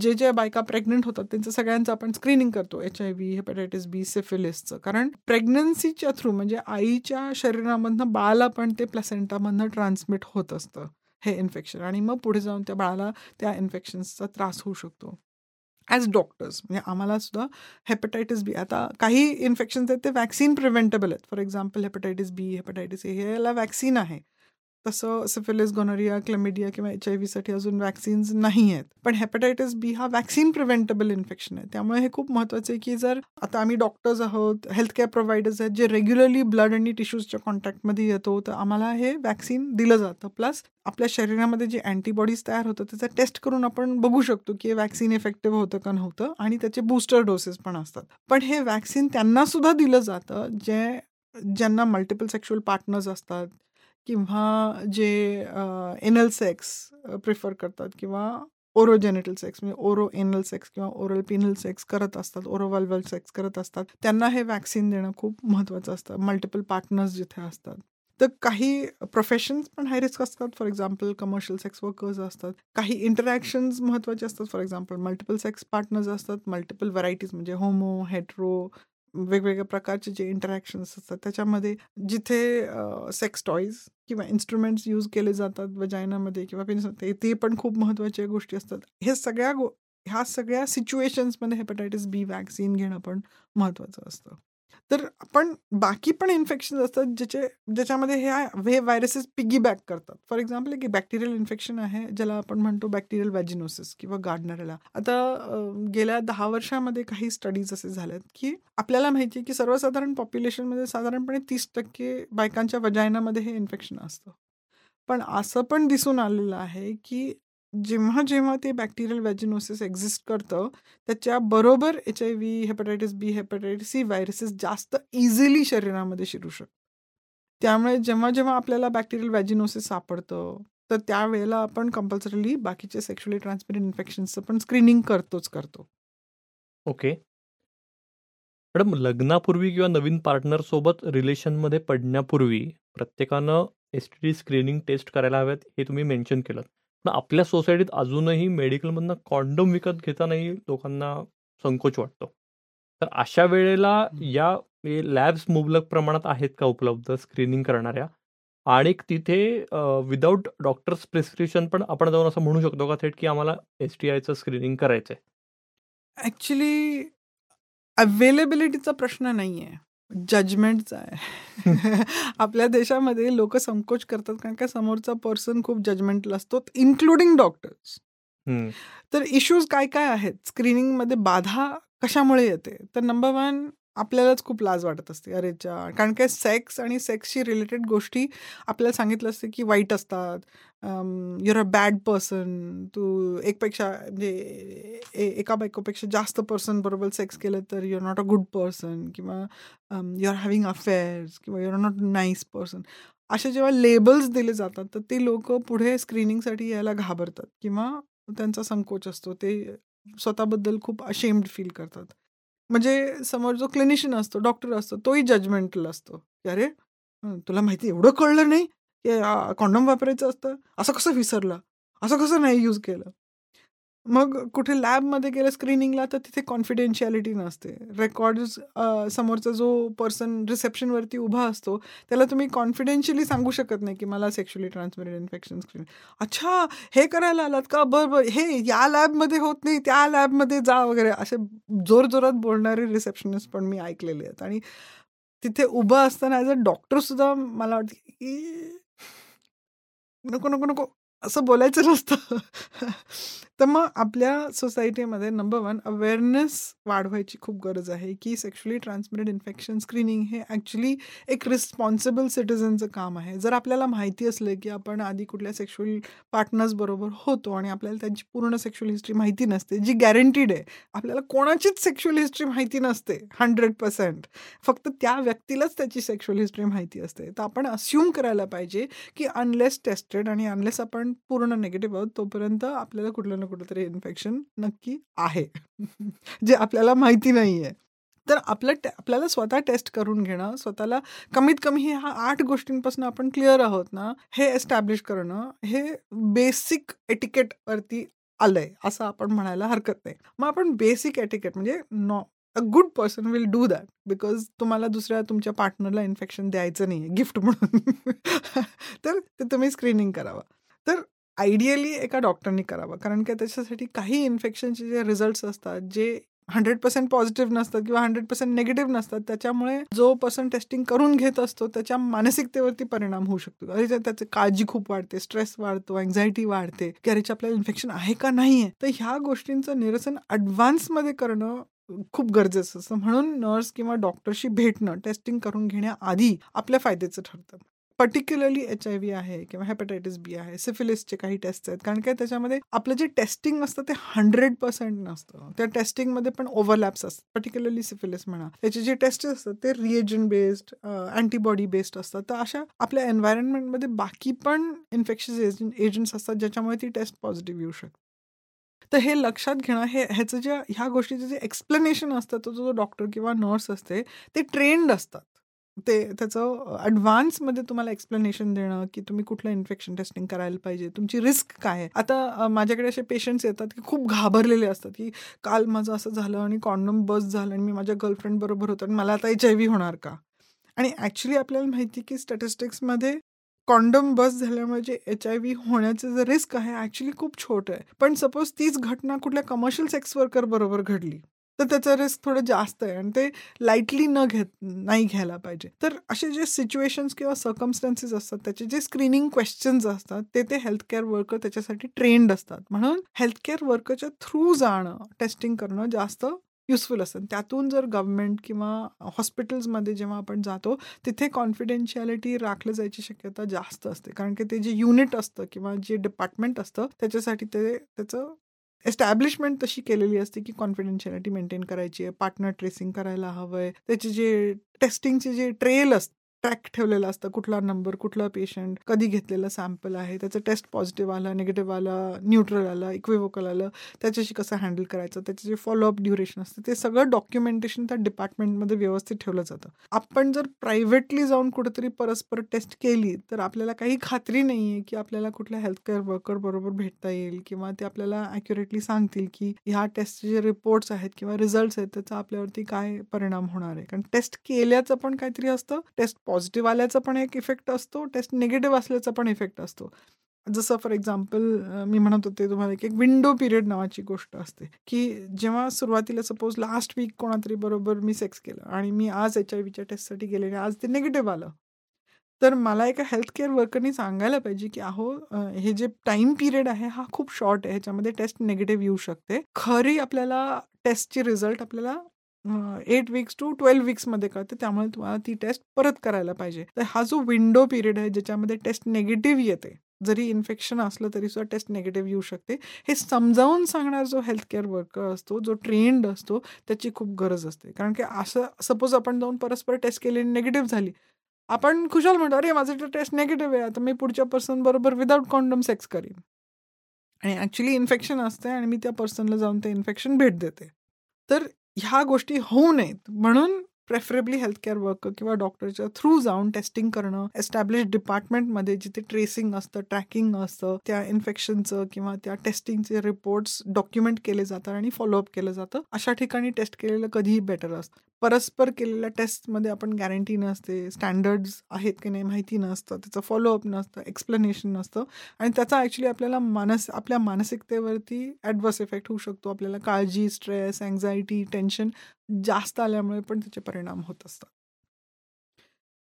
जे जे बायका प्रेग्नंट होतात त्यांचं सगळ्यांचं आपण स्क्रीनिंग करतो. H I V hepatitis B सिफिलिसचं कारण प्रेग्नन्सीच्या थ्रू म्हणजे आईच्या शरीरामधनं बाळाला पण ते प्लॅसेंटामधनं ट्रान्समिट होत असतं हे इन्फेक्शन आणि मग पुढे जाऊन त्या बाळाला त्या इन्फेक्शन्सचा त्रास होऊ शकतो. ॲज डॉक्टर्स म्हणजे आम्हाला सुद्धा हेपटायटिस बी आता काही इन्फेक्शन्स आहेत ते वॅक्सिन प्रिव्हेंटेबल आहेत. For example hepatitis B hepatitis A हे याला वॅक्सिन आहे. तसं सिफिलिस गोनोरिया क्लेमिडिया किंवा एच आय व्हीसाठी अजून वॅक्सिन्स नाही आहेत पण हेपेटायटिस बी हा वॅक्सिन प्रिव्हेंटेबल इन्फेक्शन आहे. त्यामुळे हे खूप महत्त्वाचं आहे की जर आता आम्ही डॉक्टर्स आहोत हेल्थ केअर प्रोव्हायडर्स आहेत जे रेग्युलरली ब्लड आणि टिश्यूजच्या कॉन्टॅक्टमध्ये येतो तर आम्हाला हे वॅक्सिन दिलं जातं. प्लस आपल्या शरीरामध्ये जे अँटीबॉडीज तयार होतं त्याचा टेस्ट करून आपण बघू शकतो की हे वॅक्सिन इफेक्टिव्ह होतं का नव्हतं आणि त्याचे बूस्टर डोसेस पण असतात. पण हे वॅक्सिन त्यांना सुद्धा दिलं जातं जे ज्यांना मल्टिपल सेक्शुअल पार्टनर्स असतात किंवा जे एनल सेक्स प्रिफर करतात किंवा ओरोजेनिटल सेक्स म्हणजे ओरो एनल सेक्स किंवा ओरल पिनल सेक्स करत असतात ओरोवल्वल सेक्स करत असतात त्यांना हे वॅक्सिन देणं खूप महत्त्वाचं असतं. मल्टिपल पार्टनर्स जिथे असतात. तर काही प्रोफेशन्स पण हाय रिस्क असतात. For example commercial sex workers असतात. काही इंटरॅक्शन्स महत्त्वाचे असतात. For example multiple sex partners असतात. मल्टिपल व्हरायटीज म्हणजे होमो हेट्रो वेगवेगळ्या प्रकारचे जे इंटरॅक्शन्स असतात त्याच्यामध्ये जिथे सेक्स टॉईज किंवा इन्स्ट्रुमेंट्स यूज केले जातात वजायनामध्ये किंवा पेनिस ते ते पण खूप महत्त्वाच्या गोष्टी असतात. हे सगळ्या गो ह्या सगळ्या सिच्युएशन्समध्ये हेपेटायटिस बी वॅक्सिन घेणं पण महत्त्वाचं असतं. तर आपण बाकी पण इन्फेक्शन असतात ज्याचे ज्याच्यामध्ये हे हे व्हायरसेस पिगी बॅक करतात. फॉर एक्झाम्पल एक बॅक्टेरियल इन्फेक्शन आहे ज्याला आपण म्हणतो बॅक्टेरियल वॅजिनोसिस किंवा गार्डनरला आता गेल्या दहा वर्षामध्ये काही स्टडीज असे झाल्यात की आपल्याला माहिती आहे की सर्वसाधारण पॉप्युलेशनमध्ये साधारणपणे तीस टक्के बायकांच्या वजायनामध्ये हे इन्फेक्शन असतं. पण असं पण दिसून आलेलं आहे की जेव्हा जेव्हा ते बॅक्टेरियल वॅजिनोसिस एक्झिस्ट करतं त्याच्याबरोबर H I V hepatitis B hepatitis C viruses जास्त इझिली शरीरामध्ये शिरू शकतात. त्यामुळे जेव्हा जेव्हा आपल्याला बॅक्टेरियल वॅजिनोसिस सापडतं तर त्यावेळेला आपण कंपल्सरीली बाकीचे सेक्शुअली ट्रान्समिटेड इन्फेक्शनचं पण स्क्रीनिंग करतोच करतो. ओके. मॅडम लग्नापूर्वी किंवा नवीन पार्टनर सोबत रिलेशनमध्ये पडण्यापूर्वी प्रत्येकानं S T D screening test करायला हव्यात हे तुम्ही मेन्शन केलं पण आपल्या सोसायटीत अजूनही मेडिकलमधनं कॉन्डोम विकत घेतानाही लोकांना संकोच वाटतो. तर अशा वेळेला या लॅब्स मुबलक प्रमाणात आहेत का उपलब्ध स्क्रीनिंग करणाऱ्या? आणि तिथे विदाऊट डॉक्टर्स प्रिस्क्रिप्शन पण आपण जाऊन असं म्हणू शकतो का थेट की आम्हाला एस टी आयचं स्क्रीनिंग करायचंय? ऍक्च्युली अवेलेबिलिटीचा प्रश्न नाही आहे जजमेंटचा आहे. आपल्या देशामध्ये लोक संकोच करतात कारण का समोरचा पर्सन खूप जजमेंटल असतो इन्क्लुडिंग डॉक्टर्स तर इश्यूज काय काय आहेत स्क्रीनिंगमध्ये बाधा कशामुळे येते? तर नंबर वन आपल्यालाच खूप लाज वाटत असते. अरेच्या कारण काय सेक्स आणि सेक्सशी रिलेटेड गोष्टी आपल्याला सांगितलं असते की वाईट असतात. युअर अ बॅड पर्सन तू एकपेक्षा म्हणजे एका बायकोपेक्षा जास्त पर्सन बरोबर सेक्स केलं तर you're not a good person किंवा यू आर हॅव्हिंग अफेअर्स किंवा युअर नॉट नाईस पर्सन असे जेव्हा लेबल्स दिले जातात तर ते लोक पुढे स्क्रीनिंगसाठी यायला घाबरतात किंवा त्यांचा संकोच असतो. ते स्वतःबद्दल खूप अशेम्ड फील करतात. म्हणजे समोर जो क्लिनिशियन असतो डॉक्टर असतो तोही जजमेंटल असतो. अरे तुला माहिती एवढं कळलं नाही की कॉन्डम वापरायचं असतं? असं कसं विसरलं? असं कसं नाही यूज केलं? मग कुठे लॅबमध्ये गेलं स्क्रीनिंगला तर तिथे कॉन्फिडेन्शियालिटी नसते. रेकॉर्ड्स समोरचा जो पर्सन रिसेप्शनवरती उभा असतो त्याला तुम्ही कॉन्फिडेन्शियली सांगू शकत नाही की मला सेक्शुअली ट्रान्समिटेड इन्फेक्शन स्क्रीन अच्छा हे करायला आलात का? बरं बरं. हे या लॅबमध्ये होत नाही त्या लॅबमध्ये जा वगैरे. असे जोरजोरात बोलणारे रिसेप्शनिस्ट पण मी ऐकलेले आहेत. आणि तिथे उभं असताना ॲज अ डॉक्टरसुद्धा मला वाटतं की नको नको नको असं बोलायचं नसतं. तर मग आपल्या सोसायटीमध्ये नंबर वन अवेअरनेस वाढवायची खूप गरज आहे की सेक्शुअली ट्रान्समिटेड इन्फेक्शन स्क्रीनिंग हे ॲक्च्युली एक रिस्पॉन्सिबल सिटिझनचं काम आहे. जर आपल्याला माहिती असलं की आपण आधी कुठल्या सेक्शुअल पार्टनर्सबरोबर होतो आणि आपल्याला त्यांची पूर्ण सेक्शुअल हिस्ट्री माहिती नसते जी गॅरंटीड आहे आपल्याला कोणाचीच सेक्शुअल हिस्ट्री माहिती नसते हंड्रेड पर्सेंट फक्त त्या व्यक्तीलाच त्याची सेक्शुअल हिस्ट्री माहिती असते. तर आपण अस्युम करायला पाहिजे की अनलेस टेस्टेड आणि अनलेस आपण पूर्ण निगेटिव्ह आहोत तोपर्यंत आपल्याला कुठलं ना कुठंतरी इन्फेक्शन नक्की आहे. जे आपल्याला माहिती नाही आहे तर आपलं टे आपल्याला स्वतः टेस्ट करून घेणं स्वतःला कमीत कमी ह्या आठ गोष्टींपासून आपण क्लिअर आहोत ना हे एस्टॅब्लिश करणं हे बेसिक एटिकेटवरती आलंय असं आपण म्हणायला हरकत नाही. मग आपण बेसिक एटिकेट म्हणजे no a good person will do that because तुम्हाला दुसऱ्या तुमच्या पार्टनरला इन्फेक्शन द्यायचं नाही आहे गिफ्ट म्हणून. तर ते तुम्ही स्क्रीनिंग करावं. तर आयडियली एका डॉक्टरनी करावं. कारण की त्याच्यासाठी काही इन्फेक्शनचे जे रिझल्ट्स असतात जे हंड्रेड पर्सेंट पॉझिटिव्ह नसतात किंवा हंड्रेड पर्सेंट निगेटिव्ह नसतात त्याच्यामुळे जो पर्सन टेस्टिंग करून घेत असतो त्याच्या मानसिकतेवरती परिणाम होऊ शकतो. अरे त्याची काळजी खूप वाढते स्ट्रेस वाढतो अँझायटी वाढते की अरे आपल्याला इन्फेक्शन आहे का नाही आहे तर ह्या गोष्टींचं निरसन ॲडव्हान्समध्ये करणं खूप गरजेचं असतं. म्हणून नर्स किंवा डॉक्टरशी भेटणं टेस्टिंग करून घेण्याआधी आपल्या फायद्याचं ठरतं. पर्टिक्युलरली एच आय व्ही आहे किंवा हेपेटायटिस बी आहे सिफिलिसचे काही टेस्ट आहेत. कारण काय त्याच्यामध्ये आपलं जे टेस्टिंग असतं ते हंड्रेड पर्सेंट नसतं. त्या टेस्टिंगमध्ये पण ओव्हरलॅप्स असतात. पर्टिक्युलरली सिफिलिस म्हणा. त्याचे जे टेस्ट असतात ते रिएजन बेस्ड अँटीबॉडी बेस्ड असतात. तर अशा आपल्या एन्व्हायरमेंटमध्ये बाकी पण इन्फेक्शन एजंट्स असतात ज्याच्यामुळे ती टेस्ट पॉझिटिव्ह येऊ शकते. तर हे लक्षात घेणं हे ह्याचं जे ह्या गोष्टीचं जे एक्सप्लेनेशन असतं तो जो डॉक्टर किंवा नर्स असते ते ट्रेंड असतात. ते त्याचं ॲडव्हान्समध्ये तुम्हाला एक्सप्लेनेशन देणं की तुम्ही कुठलं इन्फेक्शन टेस्टिंग करायला पाहिजे तुमची रिस्क काय आहे? आता माझ्याकडे असे पेशंट्स येतात की खूप घाबरलेले असतात की काल माझं असं झालं आणि कॉन्डम बस झालं आणि मी माझ्या गर्लफ्रेंड बरोबर होतो आणि मला आता एच आय व्ही होणार का? आणि ॲक्च्युली आपल्याला माहिती की स्टॅटिस्टिक्समध्ये कॉन्डम बस झाल्यामुळे जे एच आय व्ही होण्याचं जे रिस्क आहे ॲक्च्युली खूप छोटं आहे. पण सपोज तीच घटना कुठल्या कमर्शियल सेक्स वर्कर बरोबर घडली. तर त्याचा रिस्क थोडं जास्त आहे आणि ते लाईटली न घेत नाही घ्यायला पाहिजे. तर असे जे सिच्युएशन्स किंवा सर्कमस्टन्सेस असतात त्याचे जे स्क्रीनिंग क्वेश्चन्स असतात ते ते हेल्थकेअर वर्कर त्याच्यासाठी ट्रेंड असतात. म्हणून हेल्थकेअर वर्करच्या थ्रू जाणं टेस्टिंग करणं जास्त युजफुल असतं. त्यातून जर गव्हर्नमेंट किंवा हॉस्पिटल्समध्ये जेव्हा आपण जातो तिथे कॉन्फिडेन्शियालिटी राखलं जायची शक्यता जास्त असते. कारण की ते जे युनिट असतं किंवा जे डिपार्टमेंट असतं त्याच्यासाठी ते त्याचं एस्टॅब्लिशमेंट तशी केलेली असते की कॉन्फिडेन्शियालिटी मेंटेन करायची आहे पार्टनर ट्रेसिंग करायला हवं आहे त्याचे जे टेस्टिंगचे जे ट्रेल असतं ट्रॅक ठेवलेलं असतं कुठला नंबर कुठला पेशंट कधी घेतलेलं सॅम्पल आहे त्याचं टेस्ट पॉझिटिव्ह आलं निगेटिव्ह आलं न्यूट्रल आलं इक्विवोकल आलं त्याच्याशी कसं हँडल करायचं त्याचे जे फॉलोअप ड्युरेशन असतं ते सगळं डॉक्युमेंटेशन त्या डिपार्टमेंटमध्ये व्यवस्थित ठेवलं जातं. आपण जर प्रायव्हेटली जाऊन कुठेतरी परस्पर टेस्ट केली तर आपल्याला काही खात्री नाही आहे की आपल्याला कुठल्या हेल्थकेअर वर्कर बरोबर भेटता येईल किंवा ते आपल्याला अॅक्युरेटली सांगतील की ह्या टेस्टचे जे रिपोर्ट्स आहेत किंवा रिझल्ट्स आहेत त्याचा आपल्यावरती काय परिणाम होणार आहे. कारण टेस्ट केल्याचं पण काहीतरी असतं टेस्ट पॉझिटिव्ह आल्याचा पण एक इफेक्ट असतो टेस्ट निगेटिव्ह असल्याचा पण इफेक्ट असतो. जसं फॉर एक्झाम्पल मी म्हणत होते तुम्हाला एक विंडो पिरियड नावाची गोष्ट असते की जेव्हा सुरुवातीला सपोज लास्ट वीक कोणातरी बरोबर मी सेक्स केलं आणि मी आज एच आय व्हीच्या टेस्टसाठी गेले आणि आज ते निगेटिव्ह आलं तर मला एका हेल्थ केअर वर्करनी सांगायला पाहिजे की अहो हे जे टाइम पिरियड आहे हा खूप शॉर्ट आहे ह्याच्यामध्ये टेस्ट निगेटिव्ह येऊ शकते. खरी आपल्याला टेस्टची रिझल्ट आपल्याला एट वीक्स टू ट्वेल्व वीक्समध्ये कळते. त्यामुळे तुम्हाला ती टेस्ट परत करायला पाहिजे. तर हा जो विंडो पिरियड आहे ज्याच्यामध्ये टेस्ट नेगेटिव्ह येते जरी इन्फेक्शन असलं तरी सुद्धा टेस्ट नेगेटिव्ह येऊ शकते. हे समजावून सांगणार जो हेल्थ केअर वर्कर असतो जो ट्रेंड असतो त्याची खूप गरज असते. कारण की असं सपोज आपण जाऊन परस्पर टेस्ट केली निगेटिव्ह झाली. आपण खुशाल म्हणतो अरे माझं तर टेस्ट नेगेटिव्ह आहे. आता मी पुढच्या पर्सनबरोबर विदाऊट कॉन्डम सेक्स करीन. आणि ॲक्च्युली इन्फेक्शन असते आणि मी त्या पर्सनला जाऊन ते इन्फेक्शन भेट देते. तर ह्या गोष्टी होऊ नयेत. म्हणून प्रेफरेबली हेल्थकेअर वर्कर किंवा डॉक्टरच्या थ्रू जाऊन टेस्टिंग करणं एस्टॅब्लिश डिपार्टमेंटमध्ये जिथे ट्रेसिंग असतं ट्रॅकिंग असतं त्या इन्फेक्शनचं किंवा त्या टेस्टिंगचे रिपोर्ट्स डॉक्युमेंट केले जातात आणि फॉलोअप केलं जातं अशा ठिकाणी टेस्ट केलेलं कधीही बेटर असतं. परस्पर केलेल्या टेस्टमध्ये आपण गॅरंटी नसते स्टँडर्ड्स आहेत की नाही माहिती नसतं त्याचं फॉलोअप नसतं एक्सप्लेनेशन नसतं आणि त्याचा ॲक्च्युली आपल्याला मानस आपल्या मानसिकतेवरती ॲडवर्स इफेक्ट होऊ शकतो. आपल्याला काळजी स्ट्रेस अँझायटी टेन्शन जास्त आल्यामुळे पण त्याचे परिणाम होत असतात.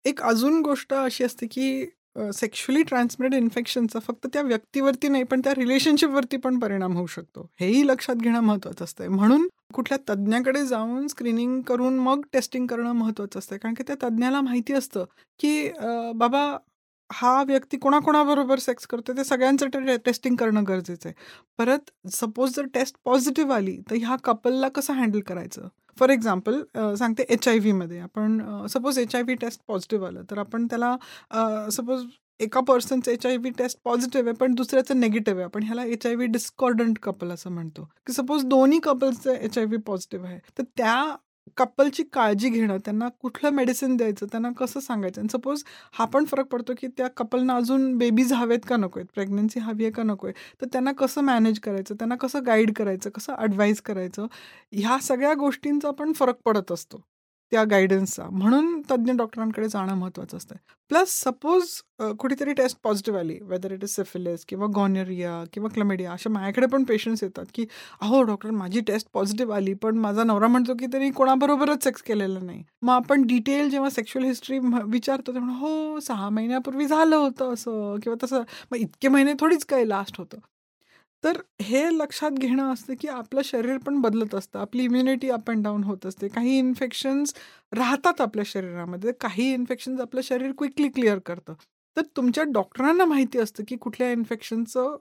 एक अजून गोष्ट अशी असते की सेक्शुअली ट्रान्समिटेड इन्फेक्शनचा फक्त त्या व्यक्तीवरती नाही पण त्या रिलेशनशिपवरती पण परिणाम होऊ शकतो. हेही लक्षात घेणं महत्त्वाचं असतं म्हणून कुठल्या तज्ज्ञाकडे जाऊन स्क्रीनिंग करून मग टेस्टिंग करणं महत्त्वाचं असतं कारण की त्या तज्ज्ञाला माहिती असतं की बाबा हा व्यक्ती कोणाकोणाबरोबर सेक्स करतो ते सगळ्यांचं टेस्टिंग करणं गरजेचं आहे. परत सपोज जर टेस्ट पॉझिटिव्ह आली तर ह्या कपलला कसं हँडल करायचं? फॉर एक्झाम्पल सांगते एच आय व्हीमध्ये आपण suppose H I V test positive आलं तर आपण त्याला सपोज एका पर्सनचं H I V test positive आहे पण दुसऱ्याचं नेगेटिव्ह आहे. आपण ह्याला H I V discordant couple असं म्हणतो. की सपोज दोन्ही कपल्सचं एच आय व्ही पॉझिटिव्ह आहे तर त्या कपलची काळजी घेणं, त्यांना कुठलं मेडिसिन द्यायचं, त्यांना कसं सांगायचं? आणि सपोज हा पण फरक पडतो, की त्या कपलना अजून बेबीज हवेत का नको आहेत, प्रेग्नन्सी हवी आहे का नको आहे. तर त्यांना कसं मॅनेज करायचं, त्यांना कसं गाईड करायचं, कसं ॲडवाईज करायचं, ह्या सगळ्या गोष्टींचा पण फरक पडत असतो. त्या गायडन्सचा म्हणून तज्ज्ञ डॉक्टरांकडे जाणं महत्त्वाचं असतं प्लस सपोज कुठेतरी टेस्ट पॉझिटिव्ह आली वेदर इट इज सिफिलिस किंवा गॉनेरिया किंवा क्लमेडिया अशा माझ्याकडे पण पेशंट्स येतात की अहो डॉक्टर माझी टेस्ट पॉझिटिव्ह आली पण माझा नवरा म्हणतो की त्यांनी कोणाबरोबरच सेक्स केलेलं नाही. मग आपण डिटेल जेव्हा सेक्शुअल हिस्ट्री विचारतो तेव्हा हो सहा महिन्यापूर्वी झालं होतं असं किंवा तसं. मग इतके महिने थोडीच काय लास्ट होतं. तर हे लक्षात घेणं असतं, की आपलं शरीर पण बदलत असतं. आपली इम्युनिटी अप अँड डाऊन होत असते. काही इन्फेक्शन्स राहतात आपल्या शरीरामध्ये. काही इन्फेक्शन्स आपलं शरीर क्विकली क्लिअर करतं. तर तुमच्या डॉक्टरांना माहिती असतं, की कुठल्या इन्फेक्शनचं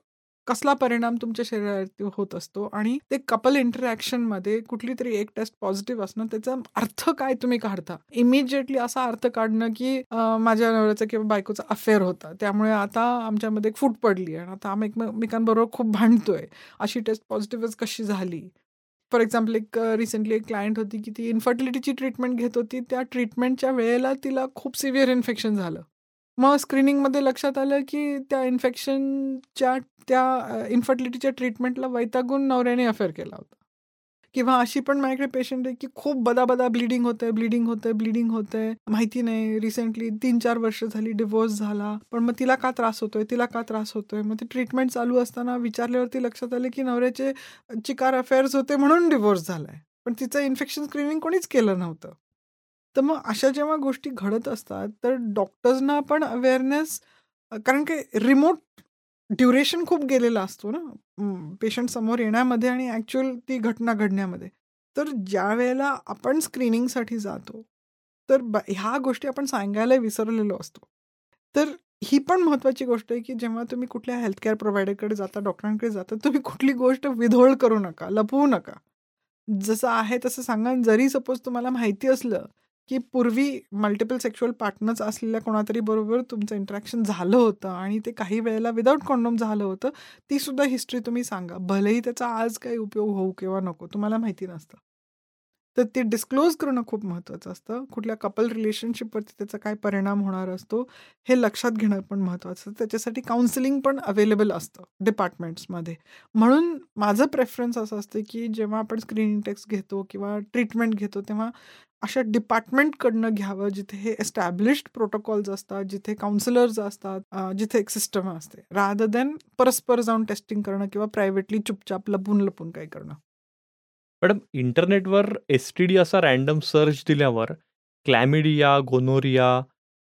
कसला परिणाम तुमच्या शरीरावरती होत असतो आणि ते कपल इंटरॅक्शनमध्ये कुठली तरी एक टेस्ट पॉझिटिव्ह असणं त्याचा अर्थ काय तुम्ही काढता? इमिजिएटली असा अर्थ काढणं की माझ्या नवऱ्याचा किंवा बायकोचा अफेअर होता. त्यामुळे आता आमच्यामध्ये फूट पडली आणि आता आम्ही एकमेकांबरोबर खूप भांडतोय. अशी टेस्ट पॉझिटिव्हच कशी झाली? फॉर एक्झाम्पल एक रिसेंटली एक क्लायंट होती की ती इन्फर्टिलिटीची ट्रीटमेंट घेत होती. त्या ट्रीटमेंटच्या वेळेला तिला खूप सिव्हिअर इन्फेक्शन झालं. मग स्क्रीनिंगमध्ये लक्षात आलं, की त्या इन्फेक्शनच्या त्या इन्फर्टिलिटीच्या ट्रीटमेंटला वैतागून नवऱ्याने अफेअर केला होता. किंवा अशी पण माझ्याकडे पेशंट आहे, की खूप बदाबदा ब्लिडिंग ब्लीडिंग होतंय, ब्लीडिंग होतंय, ब्लीडिंग होतंय. माहिती नाही रिसेंटली तीन चार वर्ष झाली डिवोर्स झाला. पण मग तिला का त्रास होतोय? तिला का त्रास होतोय? मग ते ट्रीटमेंट चालू असताना विचारल्यावरती लक्षात आलं, की नवऱ्याचे चिकार अफेअर्स होते म्हणून डिवोर्स झालाय. पण तिचं इन्फेक्शन स्क्रीनिंग कोणीच केलं नव्हतं. तर मग अशा जेव्हा गोष्टी घडत असतात, तर डॉक्टर्सना पण अवेअरनेस कारण की रिमोट ड्युरेशन खूप गेलेला असतो ना, पेशंट समोर येण्यामध्ये आणि ॲक्च्युअल ती घटना घडण्यामध्ये. तर ज्या वेळेला आपण स्क्रीनिंगसाठी जातो, तर ह्या गोष्टी आपण सांगायला विसरलेलो असतो. तर ही पण महत्त्वाची गोष्ट आहे, की जेव्हा तुम्ही कुठल्या हेल्थकेअर प्रोव्हायडरकडे जाता, डॉक्टरांकडे जाता, तुम्ही कुठली गोष्ट विधोळ करू नका, लपवू नका. जसं आहे तसं सांगा. जरी सपोज तुम्हाला माहिती असलं की पूर्वी मल्टिपल सेक्शुअल पार्टनर्स असलेल्या कोणातरी बरोबर तुमचं इंटरॅक्शन झालं होतं आणि ते काही वेळेला विदाऊट कॉन्डोम झालं होतं ती सुद्धा हिस्ट्री तुम्ही सांगा. भलेही त्याचा आज काही उपयोग होऊ किंवा नको तुम्हाला माहिती नसतं. तर ते डिस्क्लोज करणं खूप महत्त्वाचं असतं. कुठल्या कपल रिलेशनशिपवरती त्याचा काय परिणाम होणार असतो हे लक्षात घेणं पण महत्त्वाचं असतं. त्याच्यासाठी काउन्सिलिंग पण अवेलेबल असतं डिपार्टमेंट्समध्ये म्हणून माझं प्रेफरन्स असं असतं की जेव्हा आपण स्क्रीनिंग टेक्स्ट घेतो किंवा ट्रीटमेंट घेतो तेव्हा अशा डिपार्टमेंटकडनं घ्यावं जिथे हे एस्टॅब्लिश्ड प्रोटोकॉल्स असतात जिथे काउन्सिलर्स असतात जिथे एक सिस्टम असते. रादर दॅन परस्पर जाऊन टेस्टिंग करणं किंवा प्रायव्हेटली चुपचाप लपून लपून काय करणं. मॅडम इंटरनेटवर एस टी डी असा रँडम सर्च दिल्यावर chlamydia gonorrhoea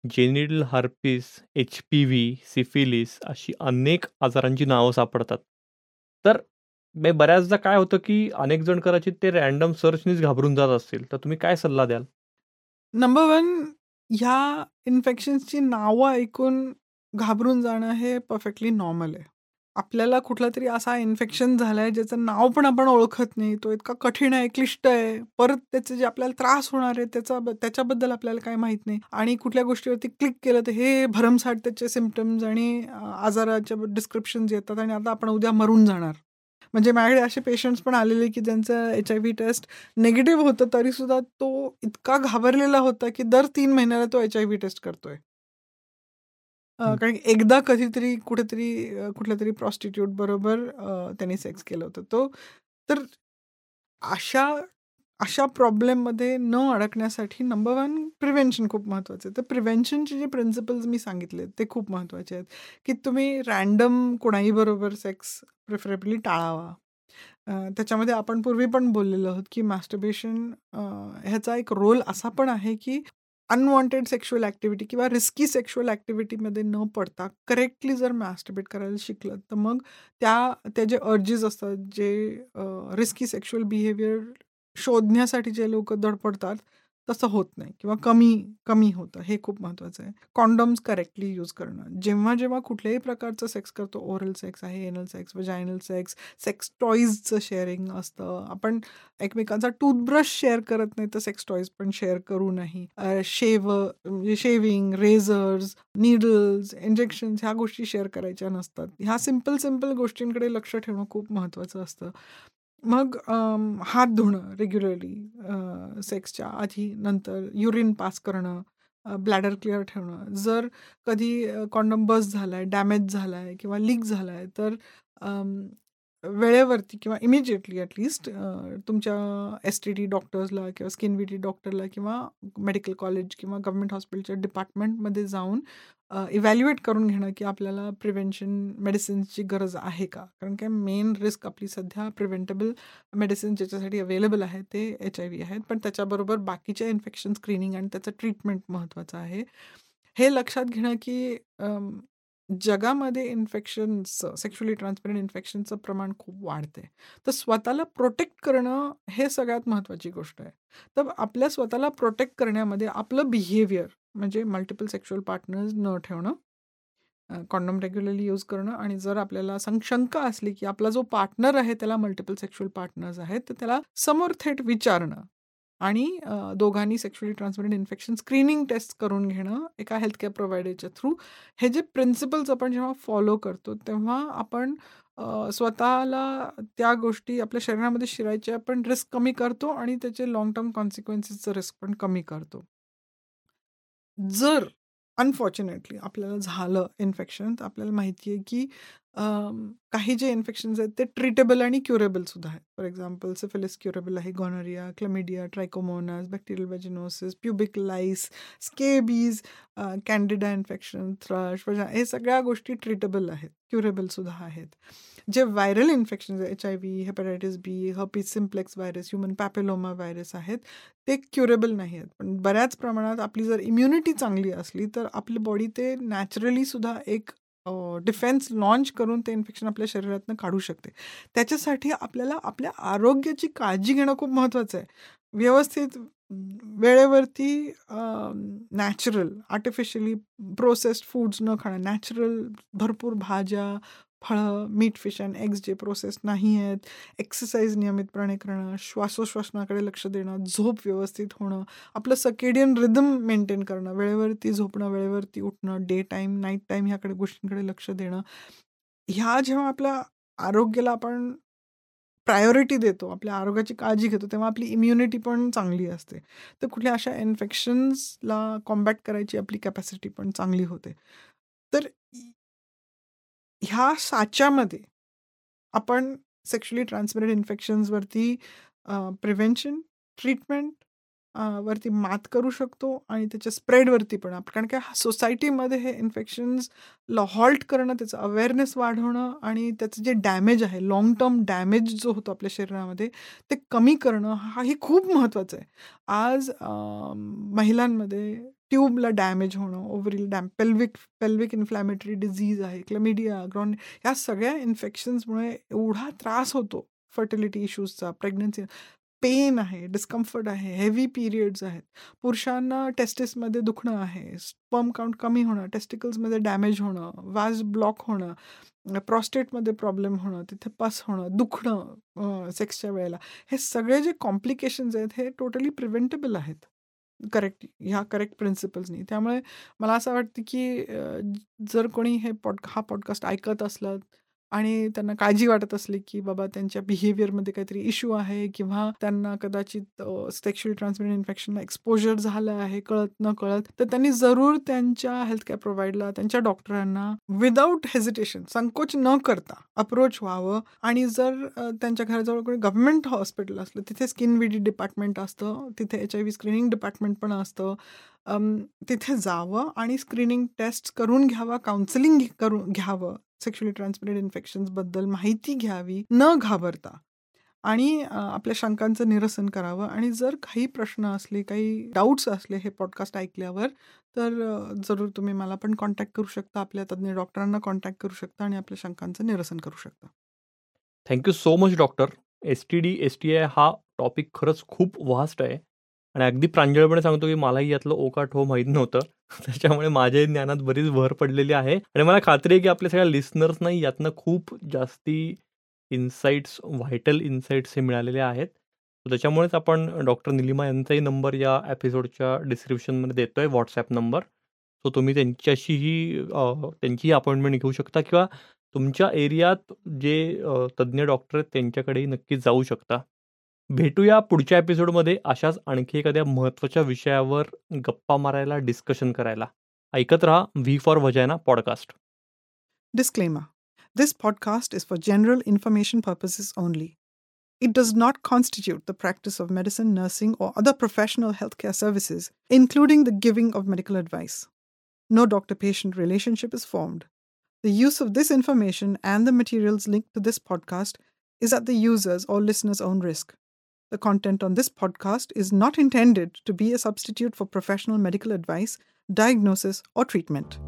genital herpes H P V syphilis अशी अनेक आजारांची नावं सापडतात तर बऱ्याचदा काय होतं, की अनेक जण कदाचित ते रँडम सर्चनीच घाबरून जात असतील. तर तुम्ही काय सल्ला द्याल? नंबर वन ह्या इन्फेक्शन्सची नावं ऐकून घाबरून जाणं हे परफेक्टली नॉर्मल आहे. आपल्याला कुठला तरी असा इन्फेक्शन झालाय ज्याचं नाव पण आपण ओळखत नाही. तो इतका कठीण आहे, क्लिष्ट आहे. परत त्याचे जे आपल्याला त्रास होणार आहे त्याचा त्याच्याबद्दल आपल्याला काही माहीत नाही आणि कुठल्या गोष्टीवरती क्लिक केलं तर हे भरमसाठ त्याचे सिमटम्स आणि आजाराच्या डिस्क्रिप्शन्स येतात आणि आता आपण उद्या मरून जाणार. म्हणजे माझ्याकडे असे पेशंट्स पण आलेले की ज्यांचं H I V test negative होतं तरी सुद्धा तो इतका घाबरलेला होता की दर तीन महिन्याला तो एच आय व्ही टेस्ट करतोय कारण एकदा कधीतरी कुठेतरी कुठल्या तरी प्रॉस्टिट्यूट बरोबर त्यांनी सेक्स केलं होतं. तो तर अशा अशा प्रॉब्लेममध्ये न अडकण्यासाठी नंबर वन प्रिव्हेन्शन खूप महत्त्वाचं आहे. तर प्रिव्हेन्शनचे जे प्रिन्सिपल्स मी सांगितले ते खूप महत्त्वाचे आहेत. की तुम्ही रँडम कोणाही बरोबर सेक्स प्रिफरेबली टाळावा. त्याच्यामध्ये आपण पूर्वी पण बोललेलो आहोत की मास्टरबेशन ह्याचा एक रोल असा पण आहे की अनवॉन्टेड सेक्शुअल ॲक्टिव्हिटी किंवा रिस्की सेक्शुअल ॲक्टिव्हिटीमध्ये न पडता करेक्टली जर मॅस्टिबेट करायला शिकलं तर मग त्या त्या जे अर्जेस असतात जे रिस्की सेक्शुअल बिहेवियर शोधण्यासाठी जे लोक धडपडतात तसं होत नाही किंवा कमी कमी होतं. हे खूप महत्त्वाचं आहे. कॉन्डम्स करेक्टली यूज करणं. जेव्हा जेव्हा कुठल्याही प्रकारचं सेक्स करतो ओरल सेक्स आहे anal sex vaginal sex sex टॉईजचं sharing असतं. आपण एकमेकांचा टूथब्रश शेअर करत नाही तर सेक्स टॉईज पण शेअर करू नाही. शेव म्हणजे शेविंग रेझर्स नीडल्स इंजेक्शन्स ह्या गोष्टी शेअर करायच्या नसतात. ह्या सिंपल सिंपल गोष्टींकडे लक्ष ठेवणं खूप महत्त्वाचं असतं. मग हात धुणं रेग्युलरली सेक्सच्या आधी, नंतर युरिन पास करणं, ब्लॅडर क्लिअर ठेवणं. जर कधी कॉन्डम बस आहे डॅमेज झाला आहे किंवा लीक झाला आहे तर वेळेवरती किंवा इमिजिएटली ॲटलीस्ट तुमच्या एस-टी-डी डॉक्टर्सला किंवा स्किन टी डॉक्टरला किंवा मेडिकल कॉलेज किंवा गव्हर्मेंट हॉस्पिटलच्या डिपार्टमेंटमध्ये जाऊन इव्हॅल्युएट करून घेणं, की आपल्याला प्रिव्हेन्शन मेडिसिन्सची गरज आहे का? कारण काय मेन रिस्क आपली सध्या प्रिव्हेंटेबल मेडिसिन ज्याच्यासाठी अवेलेबल आहे ते एच-आय-व्ही आहेत. पण त्याच्याबरोबर बाकीच्या इन्फेक्शन स्क्रीनिंग आणि त्याचं ट्रीटमेंट महत्त्वाचं आहे. हे लक्षात घेणं, की जगामध्ये इन्फेक्शनचं सेक्शुअली ट्रान्सपेरंट इन्फेक्शनचं प्रमाण खूप वाढते तर स्वतःला प्रोटेक्ट करणं हे सगळ्यात महत्त्वाची गोष्ट आहे. तर आपल्या स्वतःला प्रोटेक्ट करण्यामध्ये आपलं बिहेवियर म्हणजे मल्टिपल सेक्शुअल पार्टनर्स न ठेवणं कॉन्डम रेग्युलरली यूज करणं आणि जर आपल्याला शंका असली की आपला जो पार्टनर आहे त्याला मल्टिपल सेक्शुअल पार्टनर्स आहेत तर त्याला समोर थेट विचारणं. आणि दोघांनी sexually transmitted infection screening test करून घेणं एका हेल्थकेअर प्रोव्हायडरच्या थ्रू हे जे प्रिन्सिपल्स आपण जेव्हा फॉलो करतो तेव्हा आपण स्वतःला त्या गोष्टी आपल्या शरीरामध्ये शिरायच्या आपण रिस्क कमी करतो आणि त्याचे लाँग टर्म कॉन्सिक्वेन्सेसचं रिस्क पण कमी करतो. जर अनफॉर्च्युनेटली आपल्याला झालं इन्फेक्शन तर आपल्याला माहिती आहे की काही जे इन्फेक्शन्स आहेत ते ट्रीटेबल आणि क्युरेबल सुद्धा आहेत. फॉर एक्झाम्पल सिफिलिस क्युरेबल आहे gonorrhoea chlamydia trichomonas bacterial vaginosis pubic lice scabies candida infection thrush हे सगळ्या गोष्टी ट्रीटेबल आहेत क्युरेबल सुद्धा आहेत. जे viral infection H I V hepatitis B herpes simplex virus human papilloma virus आहेत ते क्युरेबल नाही आहेत. पण बऱ्याच प्रमाणात आपली जर इम्युनिटी चांगली असली तर आपली बॉडी ते नॅचरली सुद्धा एक डिफेन्स लॉन्च करून ते इन्फेक्शन आपल्या शरीरातनं काढू शकते. त्याच्यासाठी आपल्याला आपल्या आरोग्याची काळजी घेणं खूप महत्त्वाचं आहे. व्यवस्थित वेळेवरती नॅचरल आर्टिफिशियली प्रोसेस्ड फूड्स न खाणं नॅचरल भरपूर भाज्या फळं मीट फिश अँड एग्स जे प्रोसेस नाही आहेत एक्सरसाइज नियमितपणे करणं श्वासोश्वासनाकडे लक्ष देणं झोप व्यवस्थित होणं आपलं सकेडियन रिदम मेंटेन करणं वेळेवरती झोपणं वेळेवरती उठणं डे टाईम नाईट टाईम ह्याकडे गोष्टींकडे लक्ष देणं ह्या जेव्हा आपल्या आरोग्याला आपण प्रायोरिटी देतो आपल्या आरोग्याची काळजी घेतो तेव्हा आपली इम्युनिटी पण चांगली असते. तर कुठल्या अशा इन्फेक्शन्सला कॉम्बॅट करायची आपली कॅपॅसिटी पण चांगली होते. तर ह्या साच्यामध्ये आपण सेक्शुअली ट्रान्समिटेड इन्फेक्शन्सवरती प्रिव्हेन्शन ट्रीटमेंट वरती मात करू शकतो आणि त्याच्या स्प्रेडवरती पण कारण काय सोसायटीमध्ये हे इन्फेक्शन्स हॉल्ट करणं त्याचं अवेअरनेस वाढवणं आणि त्याचं जे डॅमेज आहे लाँग टर्म डॅमेज जो होतो आपल्या शरीरामध्ये ते कमी करणं हाही खूप महत्त्वाचं आहे. आज महिलांमध्ये ट्यूबला डॅमेज होणं ओव्हरील dam pelvic pelvic inflammatory disease आहे क्लमिडिया ग्रॉन या सगळ्या इन्फेक्शन्समुळे एवढा त्रास होतो फर्टिलिटी इश्यूजचा प्रेग्नन्सी पेन आहे डिस्कम्फर्ट आहे हेवी पिरियड्स आहेत. पुरुषांना टेस्टिसमध्ये दुखणं आहे स्पर्म काउंट कमी होणं टेस्टिकल्समध्ये डॅमेज होणं वाज ब्लॉक होणं प्रॉस्टेटमध्ये प्रॉब्लेम होणं तिथे पस होणं दुखणं सेक्सच्या वेळेला. हे सगळे जे कॉम्प्लिकेशन्स आहेत हे टोटली प्रिव्हेंटेबल आहेत. करेक्ट ह्या करेक्ट प्रिन्सिपल्सनी त्यामुळे मला असं वाटतं की जर कोणी हे पॉड हा पॉडकास्ट ऐकत असलं आणि त्यांना काळजी वाटत असली की बाबा त्यांच्या बिहेवियरमध्ये काहीतरी इश्यू आहे किंवा त्यांना कदाचित सेक्शुअल ट्रान्समिटेड इन्फेक्शनला एक्सपोजर झालं आहे कळत न कळत तर त्यांनी जरूर त्यांच्या हेल्थ केअर प्रोव्हाइडला त्यांच्या डॉक्टरांना विदाऊट हेजिटेशन संकोच न करता अप्रोच व्हावं. आणि जर त्यांच्या घराजवळ कोणी गव्हर्नमेंट हॉस्पिटल असलं तिथे स्किन विडी डिपार्टमेंट असतं तिथे H I V screening department पण असतं तिथे जावं आणि स्क्रीनिंग टेस्ट करून घ्यावा काउन्सिलिंग करून घ्यावं. सेक्शुअली ट्रान्समिटेड इन्फेक्शन्सबद्दल माहिती घ्यावी न घाबरता. आणि आपल्या शंकांचं निरसन करावं. आणि जर काही प्रश्न असले काही डाऊट्स असले हे पॉडकास्ट ऐकल्यावर तर जरूर तुम्ही मला पण कॉन्टॅक्ट करू शकता. आपल्या तज्ज्ञ डॉक्टरांना कॉन्टॅक्ट करू शकता आणि आपल्या शंकांचं निरसन करू शकता. Thank you so much doctor S T D S T I हा टॉपिक खरंच खूप वास्ट आहे. आणि अगदी प्रांजळपणे सांगतो की मलाही यातलं ओकाट हो माहीत नव्हतं. त्याच्यामुळे माझ्या ज्ञानात बरीच भर पडलेली आहे. आणि मला खात्री आहे की आपल्या सगळ्या लिस्नर्सनाही यातनं खूप जास्ती इन्साइट्स व्हायटल इन्साइट्स हे मिळालेले आहेत. त्याच्यामुळेच आपण डॉक्टर निलिमा यांचाही नंबर या एपिसोडच्या डिस्क्रिप्शनमध्ये देतो आहे व्हॉट्सॲप नंबर. सो तुम्ही त्यांच्याशीही त्यांचीही अपॉइंटमेंट घेऊ शकता किंवा तुमच्या एरियात जे तज्ज्ञ डॉक्टर आहेत त्यांच्याकडेही नक्की जाऊ शकता. भेटूया पुढच्या एपिसोडमध्ये अशाच आणखी एखाद्या महत्त्वाच्या विषयावर गप्पा मारायला डिस्कशन करायला ऐकत रहा V for vagina podcast Disclaimer This podcast is for general information purposes only. It does not constitute the practice of medicine, nursing, or other professional healthcare services, including the giving of medical advice. No doctor patient relationship is formed. The use of this information and the materials linked to this podcast is at the user's or listener's own risk. The content on this podcast is not intended to be a substitute for professional medical advice, diagnosis, or treatment.